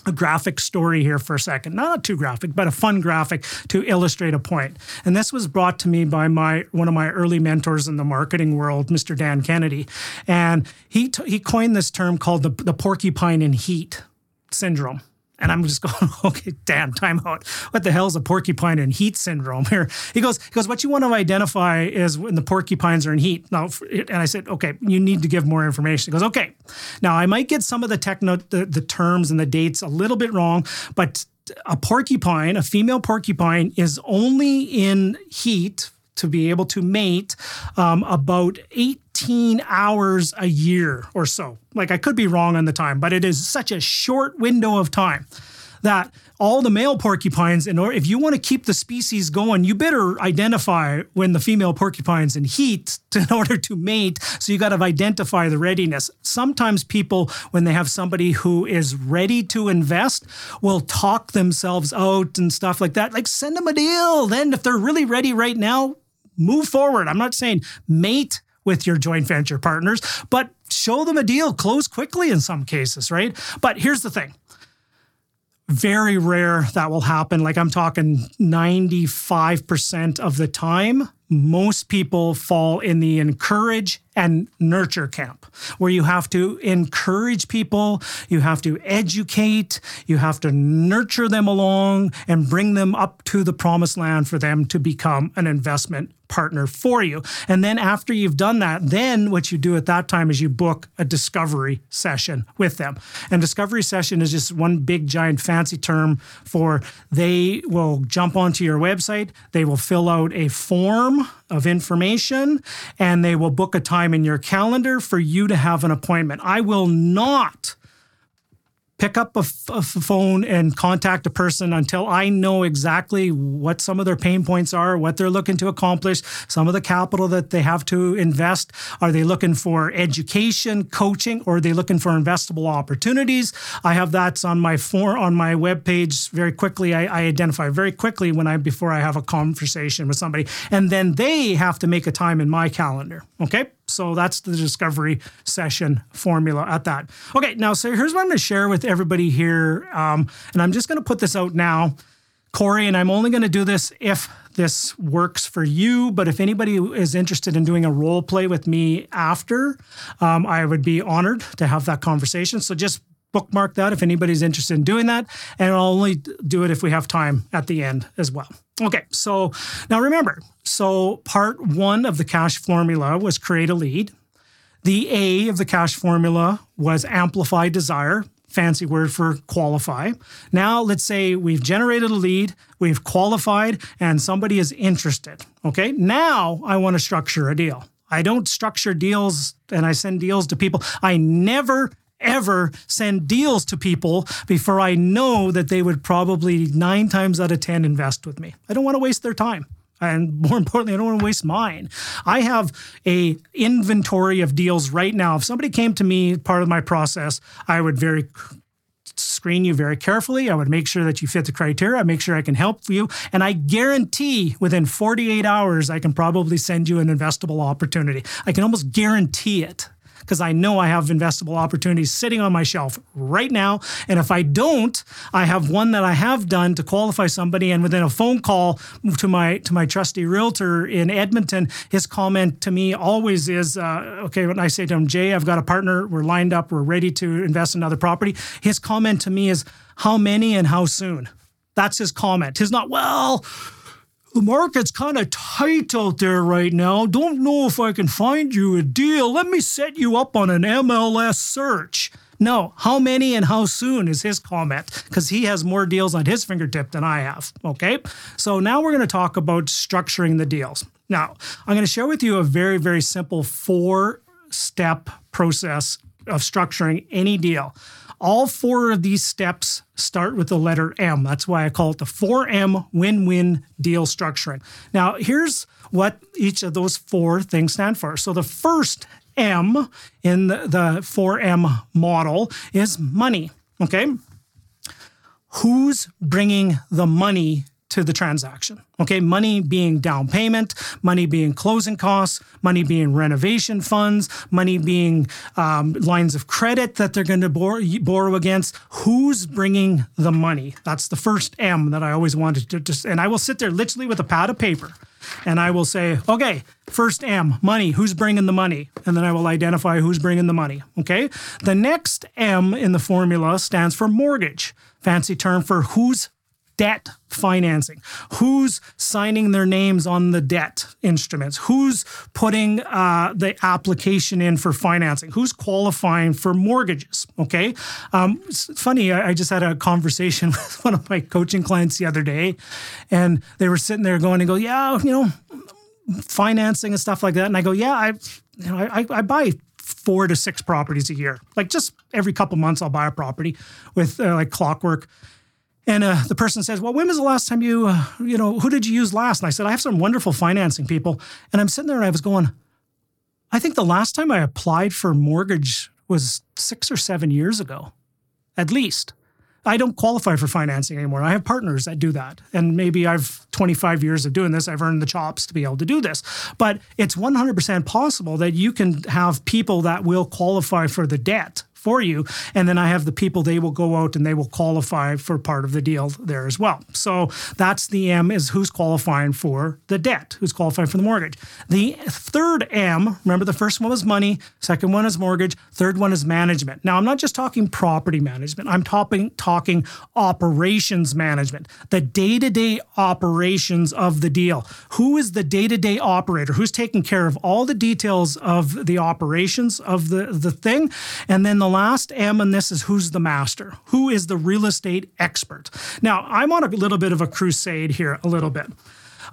a graphic story here for a second. Not too graphic, but a fun graphic to illustrate a point. And this was brought to me by my one of my early mentors in the marketing world, Mr. Dan Kennedy. And he t- he coined this term called the, the porcupine in heat syndrome. And I'm just going, okay, damn, time out. What the hell is a porcupine in heat syndrome here? He goes, he goes, what you want to identify is when the porcupines are in heat. Now, and I said, okay, you need to give more information. He goes, okay. Now I might get some of the techno, the, the terms and the dates a little bit wrong, but a porcupine, a female porcupine, is only in heat to be able to mate um, about 18 hours a year or so. Like I could be wrong on the time, but it is such a short window of time that all the male porcupines, in order, if you want to keep the species going, you better identify when the female porcupine's in heat in order to mate. So you got to identify the readiness. Sometimes people, when they have somebody who is ready to invest, will talk themselves out and stuff like that. Like send them a deal. Then if they're really ready right now, move forward. I'm not saying mate with your joint venture partners, but show them a deal, close quickly in some cases, right? But here's the thing very rare that will happen. Like I'm talking 95% of the time, most people fall in the encourage and nurture camp, where you have to encourage people, you have to educate, you have to nurture them along and bring them up to the promised land for them to become an investment partner for you. And then after you've done that, then what you do at that time is you book a discovery session with them. And discovery session is just one big giant fancy term for they will jump onto your website, they will fill out a form of information, and they will book a time in your calendar for you to have an appointment. I will not pick up a, phone and contact a person until I know exactly what some of their pain points are, what they're looking to accomplish, some of the capital that they have to invest. Are they looking for education, coaching, or are they looking for investable opportunities? I have that on my for, on my webpage very quickly. I, I identify very quickly when I before I have a conversation with somebody, and then they have to make a time in my calendar. Okay. So that's the discovery session formula at that. Okay, now, so here's what I'm going to share with everybody here. Um, and I'm just going to put this out now, Corey, and I'm only going to do this if this works for you. But if anybody is interested in doing a role play with me after, um, I would be honored to have that conversation. So just bookmark that if anybody's interested in doing that. And I'll only do it if we have time at the end as well. Okay, so now remember, so part one of the cash formula was create a lead. The A of the cash formula was amplify desire, fancy word for qualify. Now, let's say we've generated a lead, we've qualified, and somebody is interested. Okay, now I want to structure a deal. I don't structure deals and I send deals to people. I never ever send deals to people before I know that they would probably nine times out of 10 invest with me. I don't want to waste their time and more importantly, I don't want to waste mine. I have a inventory of deals right now. If somebody came to me, part of my process, I would very screen you very carefully. I would make sure that you fit the criteria. I make sure I can help you, and I guarantee within 48 hours I can probably send you an investable opportunity. I can almost guarantee it because I know I have investable opportunities sitting on my shelf right now. And if I don't, I have one that I have done to qualify somebody. And within a phone call to my to my trusty realtor in Edmonton, his comment to me always is, uh, okay, when I say to him, Jay, I've got a partner, we're lined up, we're ready to invest in another property. His comment to me is, how many and how soon? That's his comment. He's not, well, the market's kind of tight out there right now. Don't know if I can find you a deal. Let me set you up on an MLS search. No, how many and how soon is his comment because he has more deals on his fingertip than I have. Okay. So now we're going to talk about structuring the deals. Now, I'm going to share with you a very, very simple four step process of structuring any deal. All four of these steps start with the letter M. That's why I call it the 4M win win deal structuring. Now, here's what each of those four things stand for. So, the first M in the, the 4M model is money. Okay. Who's bringing the money to the transaction. Okay, money being down payment, money being closing costs, money being renovation funds, money being um, lines of credit that they're going to borrow, borrow against. Who's bringing the money? That's the first M that I always wanted to just, and I will sit there literally with a pad of paper and I will say, okay, first M, money, who's bringing the money? And then I will identify who's bringing the money. Okay. The next M in the formula stands for mortgage, fancy term for who's debt financing? Who's signing their names on the debt instruments? Who's putting uh, the application in for financing? Who's qualifying for mortgages? Okay. Um, it's funny, I, I just had a conversation with one of my coaching clients the other day, and they were sitting there going and go, Yeah, you know, financing and stuff like that. And I go, Yeah, I, you know, I, I buy four to six properties a year. Like just every couple months, I'll buy a property with uh, like clockwork. And uh, the person says, "Well, when was the last time you, uh, you know, who did you use last?" And I said, "I have some wonderful financing people." And I'm sitting there and I was going, "I think the last time I applied for mortgage was six or seven years ago, at least." I don't qualify for financing anymore. I have partners that do that. And maybe I've 25 years of doing this. I've earned the chops to be able to do this. But it's 100% possible that you can have people that will qualify for the debt for you. And then I have the people, they will go out and they will qualify for part of the deal there as well. So that's the M is who's qualifying for the debt, who's qualifying for the mortgage. The third M, remember the first one was money, second one is mortgage, third one is management. Now I'm not just talking property management, I'm talking talking operations management, the day-to-day operations of the deal. Who is the day-to-day operator? Who's taking care of all the details of the operations of the, the thing? And then the last M in this is who's the master? Who is the real estate expert? Now, I'm on a little bit of a crusade here, a little bit.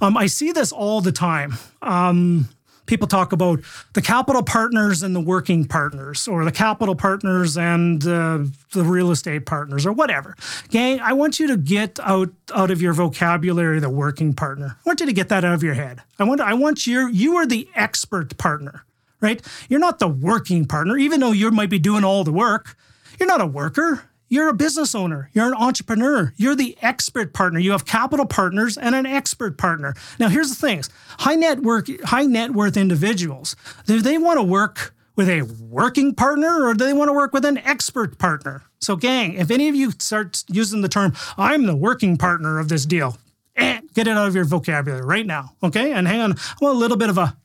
Um, I see this all the time. Um, people talk about the capital partners and the working partners, or the capital partners and uh, the real estate partners, or whatever. Gang, I want you to get out out of your vocabulary the working partner. I want you to get that out of your head. I want I want you you are the expert partner, right? You're not the working partner, even though you might be doing all the work. You're not a worker. You're a business owner. You're an entrepreneur. You're the expert partner. You have capital partners and an expert partner. Now, here's the things: high net worth, high net worth individuals. Do they want to work with a working partner or do they want to work with an expert partner? So, gang, if any of you start using the term "I'm the working partner of this deal," eh, get it out of your vocabulary right now, okay? And hang on, I want a little bit of a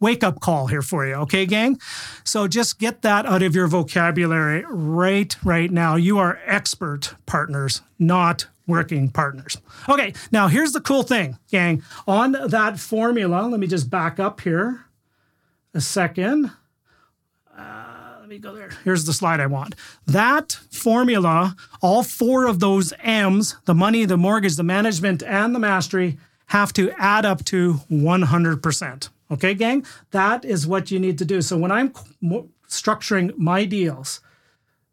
wake up call here for you, okay, gang? So just get that out of your vocabulary right right now. You are expert partners, not working partners. Okay, now here's the cool thing, gang. On that formula, let me just back up here a second. Uh, let me go there. Here's the slide I want. That formula, all four of those M's the money, the mortgage, the management, and the mastery have to add up to 100%. Okay, gang? That is what you need to do. So when I'm structuring my deals,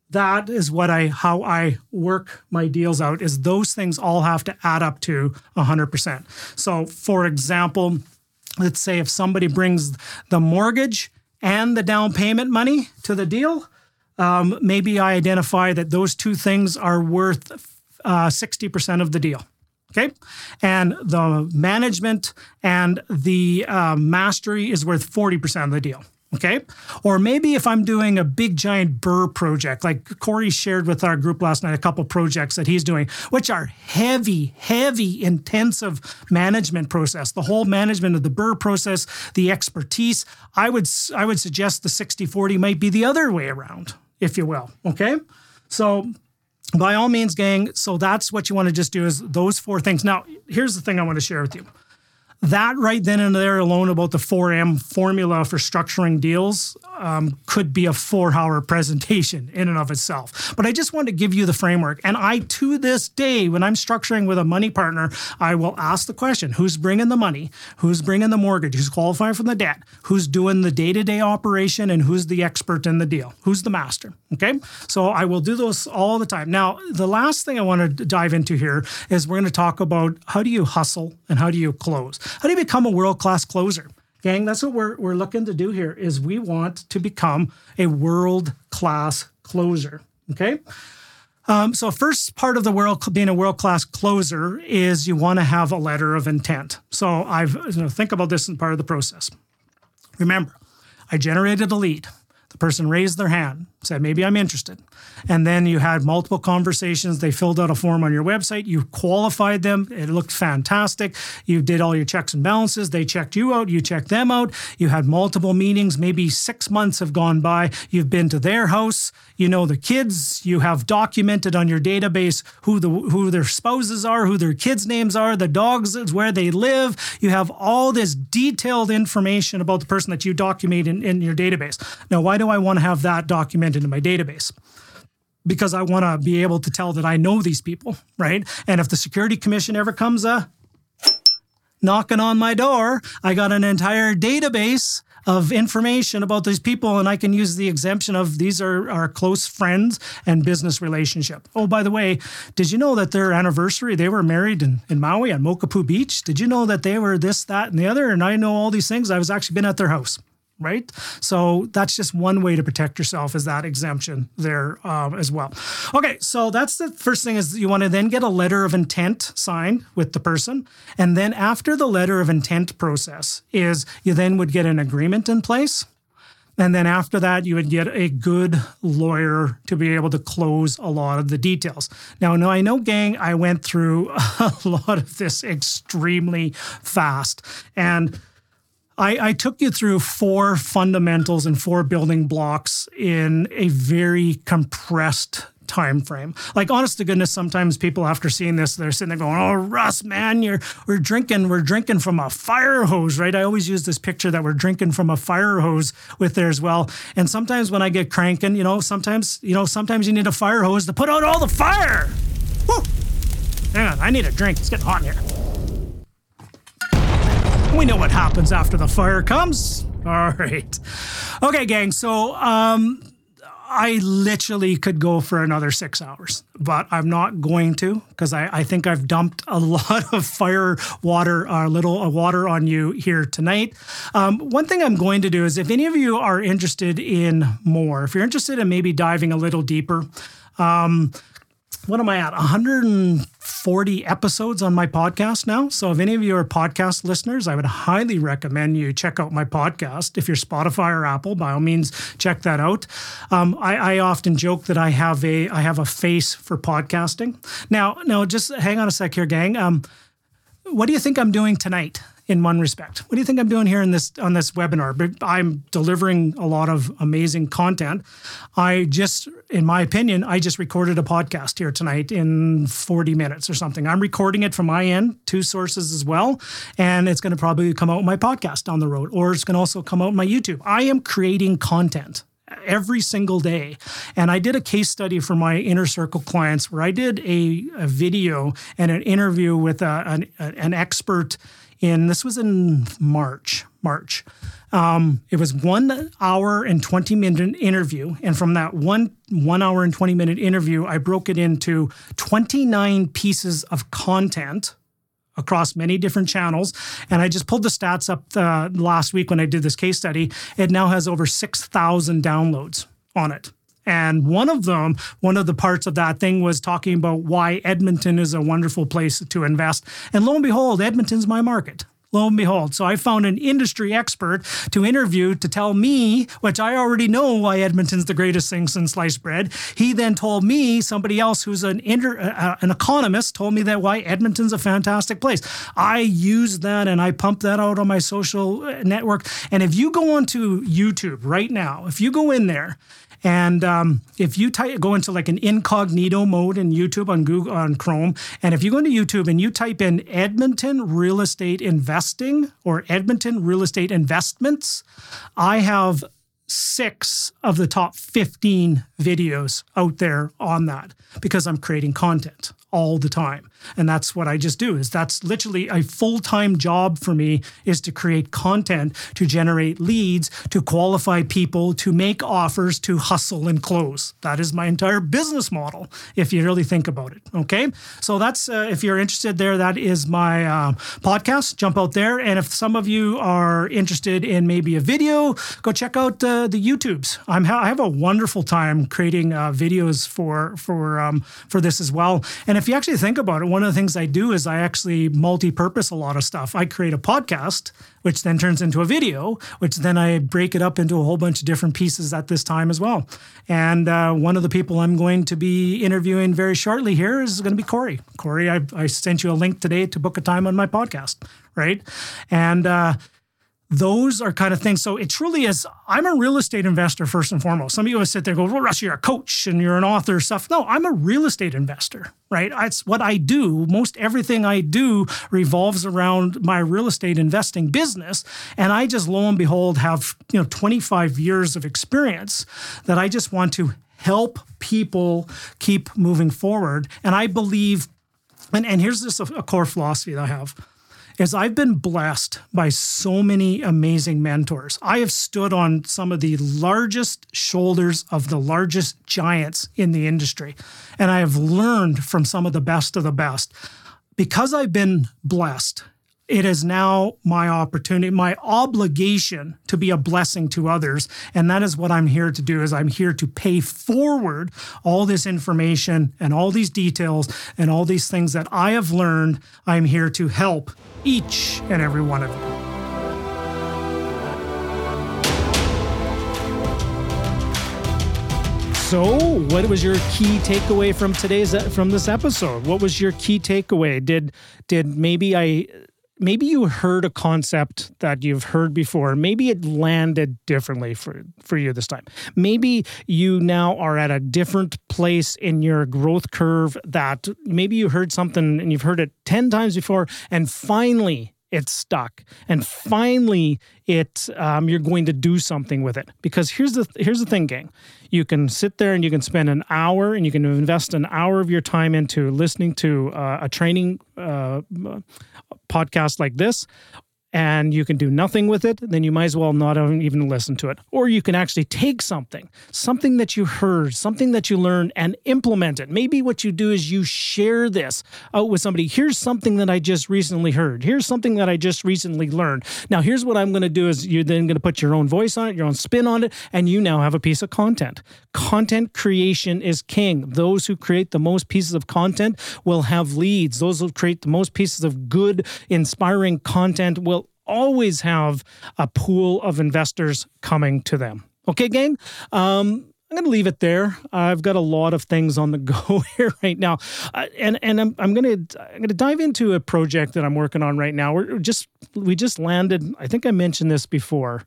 that is what I how I work my deals out is those things all have to add up to 100%. So for example, let's say if somebody brings the mortgage and the down payment money to the deal, um, maybe I identify that those two things are worth uh, 60% of the deal. Okay. And the management and the uh, mastery is worth 40% of the deal. Okay. Or maybe if I'm doing a big giant BRRRR project, like Corey shared with our group last night, a couple projects that he's doing, which are heavy, heavy, intensive management process. The whole management of the BRRRR process, the expertise. I would I would suggest the 60-40 might be the other way around, if you will. Okay. So by all means, gang. So that's what you want to just do is those four things. Now, here's the thing I want to share with you that right then and there alone about the 4M formula for structuring deals um, could be a four hour presentation in and of itself. But I just want to give you the framework. And I, to this day, when I'm structuring with a money partner, I will ask the question who's bringing the money? Who's bringing the mortgage? Who's qualifying for the debt? Who's doing the day to day operation? And who's the expert in the deal? Who's the master? Okay. So I will do those all the time. Now, the last thing I want to dive into here is we're going to talk about how do you hustle and how do you close? How do you become a world class closer? Gang, that's what we're, we're looking to do here is we want to become a world class closer. Okay. Um, so first part of the world being a world class closer is you want to have a letter of intent. So I've you know, think about this in part of the process. Remember, I generated a lead. The person raised their hand, said, maybe I'm interested. And then you had multiple conversations. They filled out a form on your website. You qualified them. It looked fantastic. You did all your checks and balances. They checked you out. You checked them out. You had multiple meetings. Maybe six months have gone by. You've been to their house. You know the kids. You have documented on your database who the who their spouses are, who their kids' names are, the dogs, where they live. You have all this detailed information about the person that you document in, in your database. Now, why do I want to have that documented in my database? because I want to be able to tell that I know these people, right? And if the security commission ever comes uh, knocking on my door, I got an entire database of information about these people and I can use the exemption of these are our close friends and business relationship. Oh, by the way, did you know that their anniversary, they were married in, in Maui on Mokapu Beach? Did you know that they were this, that, and the other? And I know all these things. I was actually been at their house right? So that's just one way to protect yourself is that exemption there um, as well. Okay, so that's the first thing is you want to then get a letter of intent signed with the person, and then after the letter of intent process is you then would get an agreement in place. And then after that, you would get a good lawyer to be able to close a lot of the details. Now, no, I know, gang, I went through a lot of this extremely fast. And I, I, took you through four fundamentals and four building blocks in a very compressed time frame. Like honest to goodness, sometimes people after seeing this, they're sitting there going, Oh, Russ, man, you're we're drinking, we're drinking from a fire hose, right? I always use this picture that we're drinking from a fire hose with there as well. And sometimes when I get cranking, you know, sometimes, you know, sometimes you need a fire hose to put out all the fire. Woo! Hang on, I need a drink. It's getting hot in here. We know what happens after the fire comes. All right. Okay, gang. So, um, I literally could go for another six hours, but I'm not going to because I, I, think I've dumped a lot of fire water, a uh, little uh, water on you here tonight. Um, one thing I'm going to do is if any of you are interested in more, if you're interested in maybe diving a little deeper, um, what am I at? 140 episodes on my podcast now. So if any of you are podcast listeners, I would highly recommend you check out my podcast. If you're Spotify or Apple, by all means, check that out. Um, I, I, often joke that I have a I have a face for podcasting. Now, now, just hang on a sec here, gang. Um, what do you think I'm doing tonight? In one respect. What do you think I'm doing here in this on this webinar? But I'm delivering a lot of amazing content. I just, in my opinion, I just recorded a podcast here tonight in 40 minutes or something. I'm recording it from my end, two sources as well, and it's going to probably come out my podcast down the road, or it's going to also come out my YouTube. I am creating content every single day. And I did a case study for my inner circle clients where I did a, a video and an interview with a, an, an expert in this was in March. March. Um, it was one hour and 20 minute interview. And from that one one hour and 20 minute interview, I broke it into 29 pieces of content across many different channels. And I just pulled the stats up uh, last week when I did this case study. It now has over 6,000 downloads on it. And one of them, one of the parts of that thing was talking about why Edmonton is a wonderful place to invest. And lo and behold, Edmonton's my market. Lo and behold. So I found an industry expert to interview to tell me, which I already know why Edmonton's the greatest thing since sliced bread. He then told me, somebody else who's an inter, uh, uh an economist, told me that why Edmonton's a fantastic place. I use that and I pump that out on my social uh, network. And if you go onto YouTube right now, if you go in there and um, if you type, go into like an incognito mode in YouTube on Google on Chrome, and if you go into YouTube and you type in Edmonton real estate investing or Edmonton real estate investments, I have six of the top 15 videos out there on that because I'm creating content all the time and that's what i just do is that's literally a full-time job for me is to create content to generate leads to qualify people to make offers to hustle and close. That is my entire business model if you really think about it okay? So that's uh, if you're interested there that is my uh, podcast. Jump out there. And if some of you are interested in maybe a video go check out uh, the youtubes. I'm ha- i have a wonderful time creating uh, videos for for um, for this as well. And and if you actually think about it, one of the things I do is I actually multi purpose a lot of stuff. I create a podcast, which then turns into a video, which then I break it up into a whole bunch of different pieces at this time as well. And uh, one of the people I'm going to be interviewing very shortly here is going to be Corey. Corey, I, I, sent you a link today to book a time on my podcast, right? And, uh, those are kind of things. So it truly is. I'm a real estate investor first and foremost. Some of you would sit there and go, "Well, Russ, you're a coach and you're an author stuff." No, I'm a real estate investor, right? It's what I do. Most everything I do revolves around my real estate investing business, and I just lo and behold have you know 25 years of experience that I just want to help people keep moving forward. And I believe, and and here's a, a core philosophy that I have is I've been blessed by so many amazing mentors. I have stood on some of the largest shoulders of the largest giants in the industry, and I have learned from some of the best of the best. Because I've been blessed, it is now my opportunity, my obligation to be a blessing to others. And that is what I'm here to do is I'm here to pay forward all this information and all these details and all these things that I have learned. I'm here to help each and every one of you. So, what was your key takeaway from today's from this episode? What was your key takeaway? Did did maybe I maybe you heard a concept that you've heard before. Maybe it landed differently for for you this time. Maybe you now are at a different place in your growth curve that maybe you heard something and you've heard it 10 times before and finally it's stuck. And finally it um, you're going to do something with it. Because here's the here's the thing gang. You can sit there and you can spend an hour and you can invest an hour of your time into listening to uh, a training uh, podcast like this and you can do nothing with it, then you might as well not even listen to it. Or you can actually take something, something that you heard, something that you learned, and implement it. Maybe what you do is you share this out with somebody. Here's something that I just recently heard. Here's something that I just recently learned. Now, here's what I'm going to do is you're then going to put your own voice on it, your own spin on it, and you now have a piece of content. Content creation is king. Those who create the most pieces of content will have leads. Those who create the most pieces of good, inspiring content will always have a pool of investors coming to them. Okay, gang? Um, I'm going to leave it there. I've got a lot of things on the go here right now, uh, and and I'm I'm going to I'm going to dive into a project that I'm working on right now. We're just we just landed. I think I mentioned this before.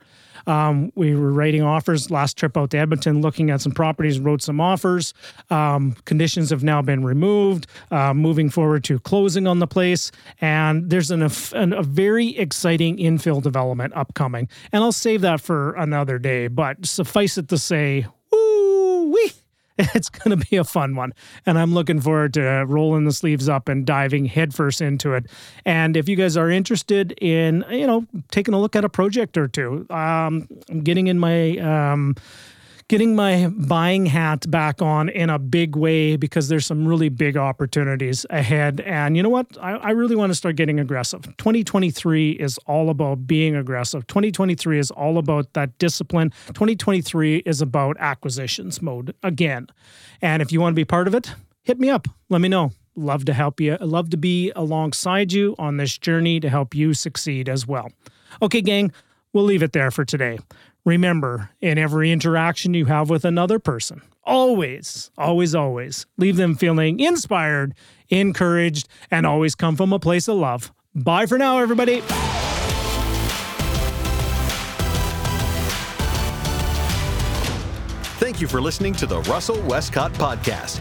Um, we were writing offers last trip out to Edmonton, looking at some properties, wrote some offers. Um, conditions have now been removed. Uh, moving forward to closing on the place, and there's an, an, a very exciting infill development upcoming. And I'll save that for another day. But suffice it to say, it's going to be a fun one. And I'm looking forward to rolling the sleeves up and diving headfirst into it. And if you guys are interested in, you know, taking a look at a project or two, um, I'm getting in my, um, getting my buying hat back on in a big way because there's some really big opportunities ahead. And you know what? I, I, really want to start getting aggressive. 2023 is all about being aggressive. 2023 is all about that discipline. 2023 is about acquisitions mode again. And if you want to be part of it, hit me up. Let me know. Love to help you. Love to be alongside you on this journey to help you succeed as well. Okay, gang, we'll leave it there for today. Remember, in every interaction you have with another person, always, always, always leave them feeling inspired, encouraged, and always come from a place of love. Bye for now, everybody. Thank you for listening to the Russell Westcott Podcast.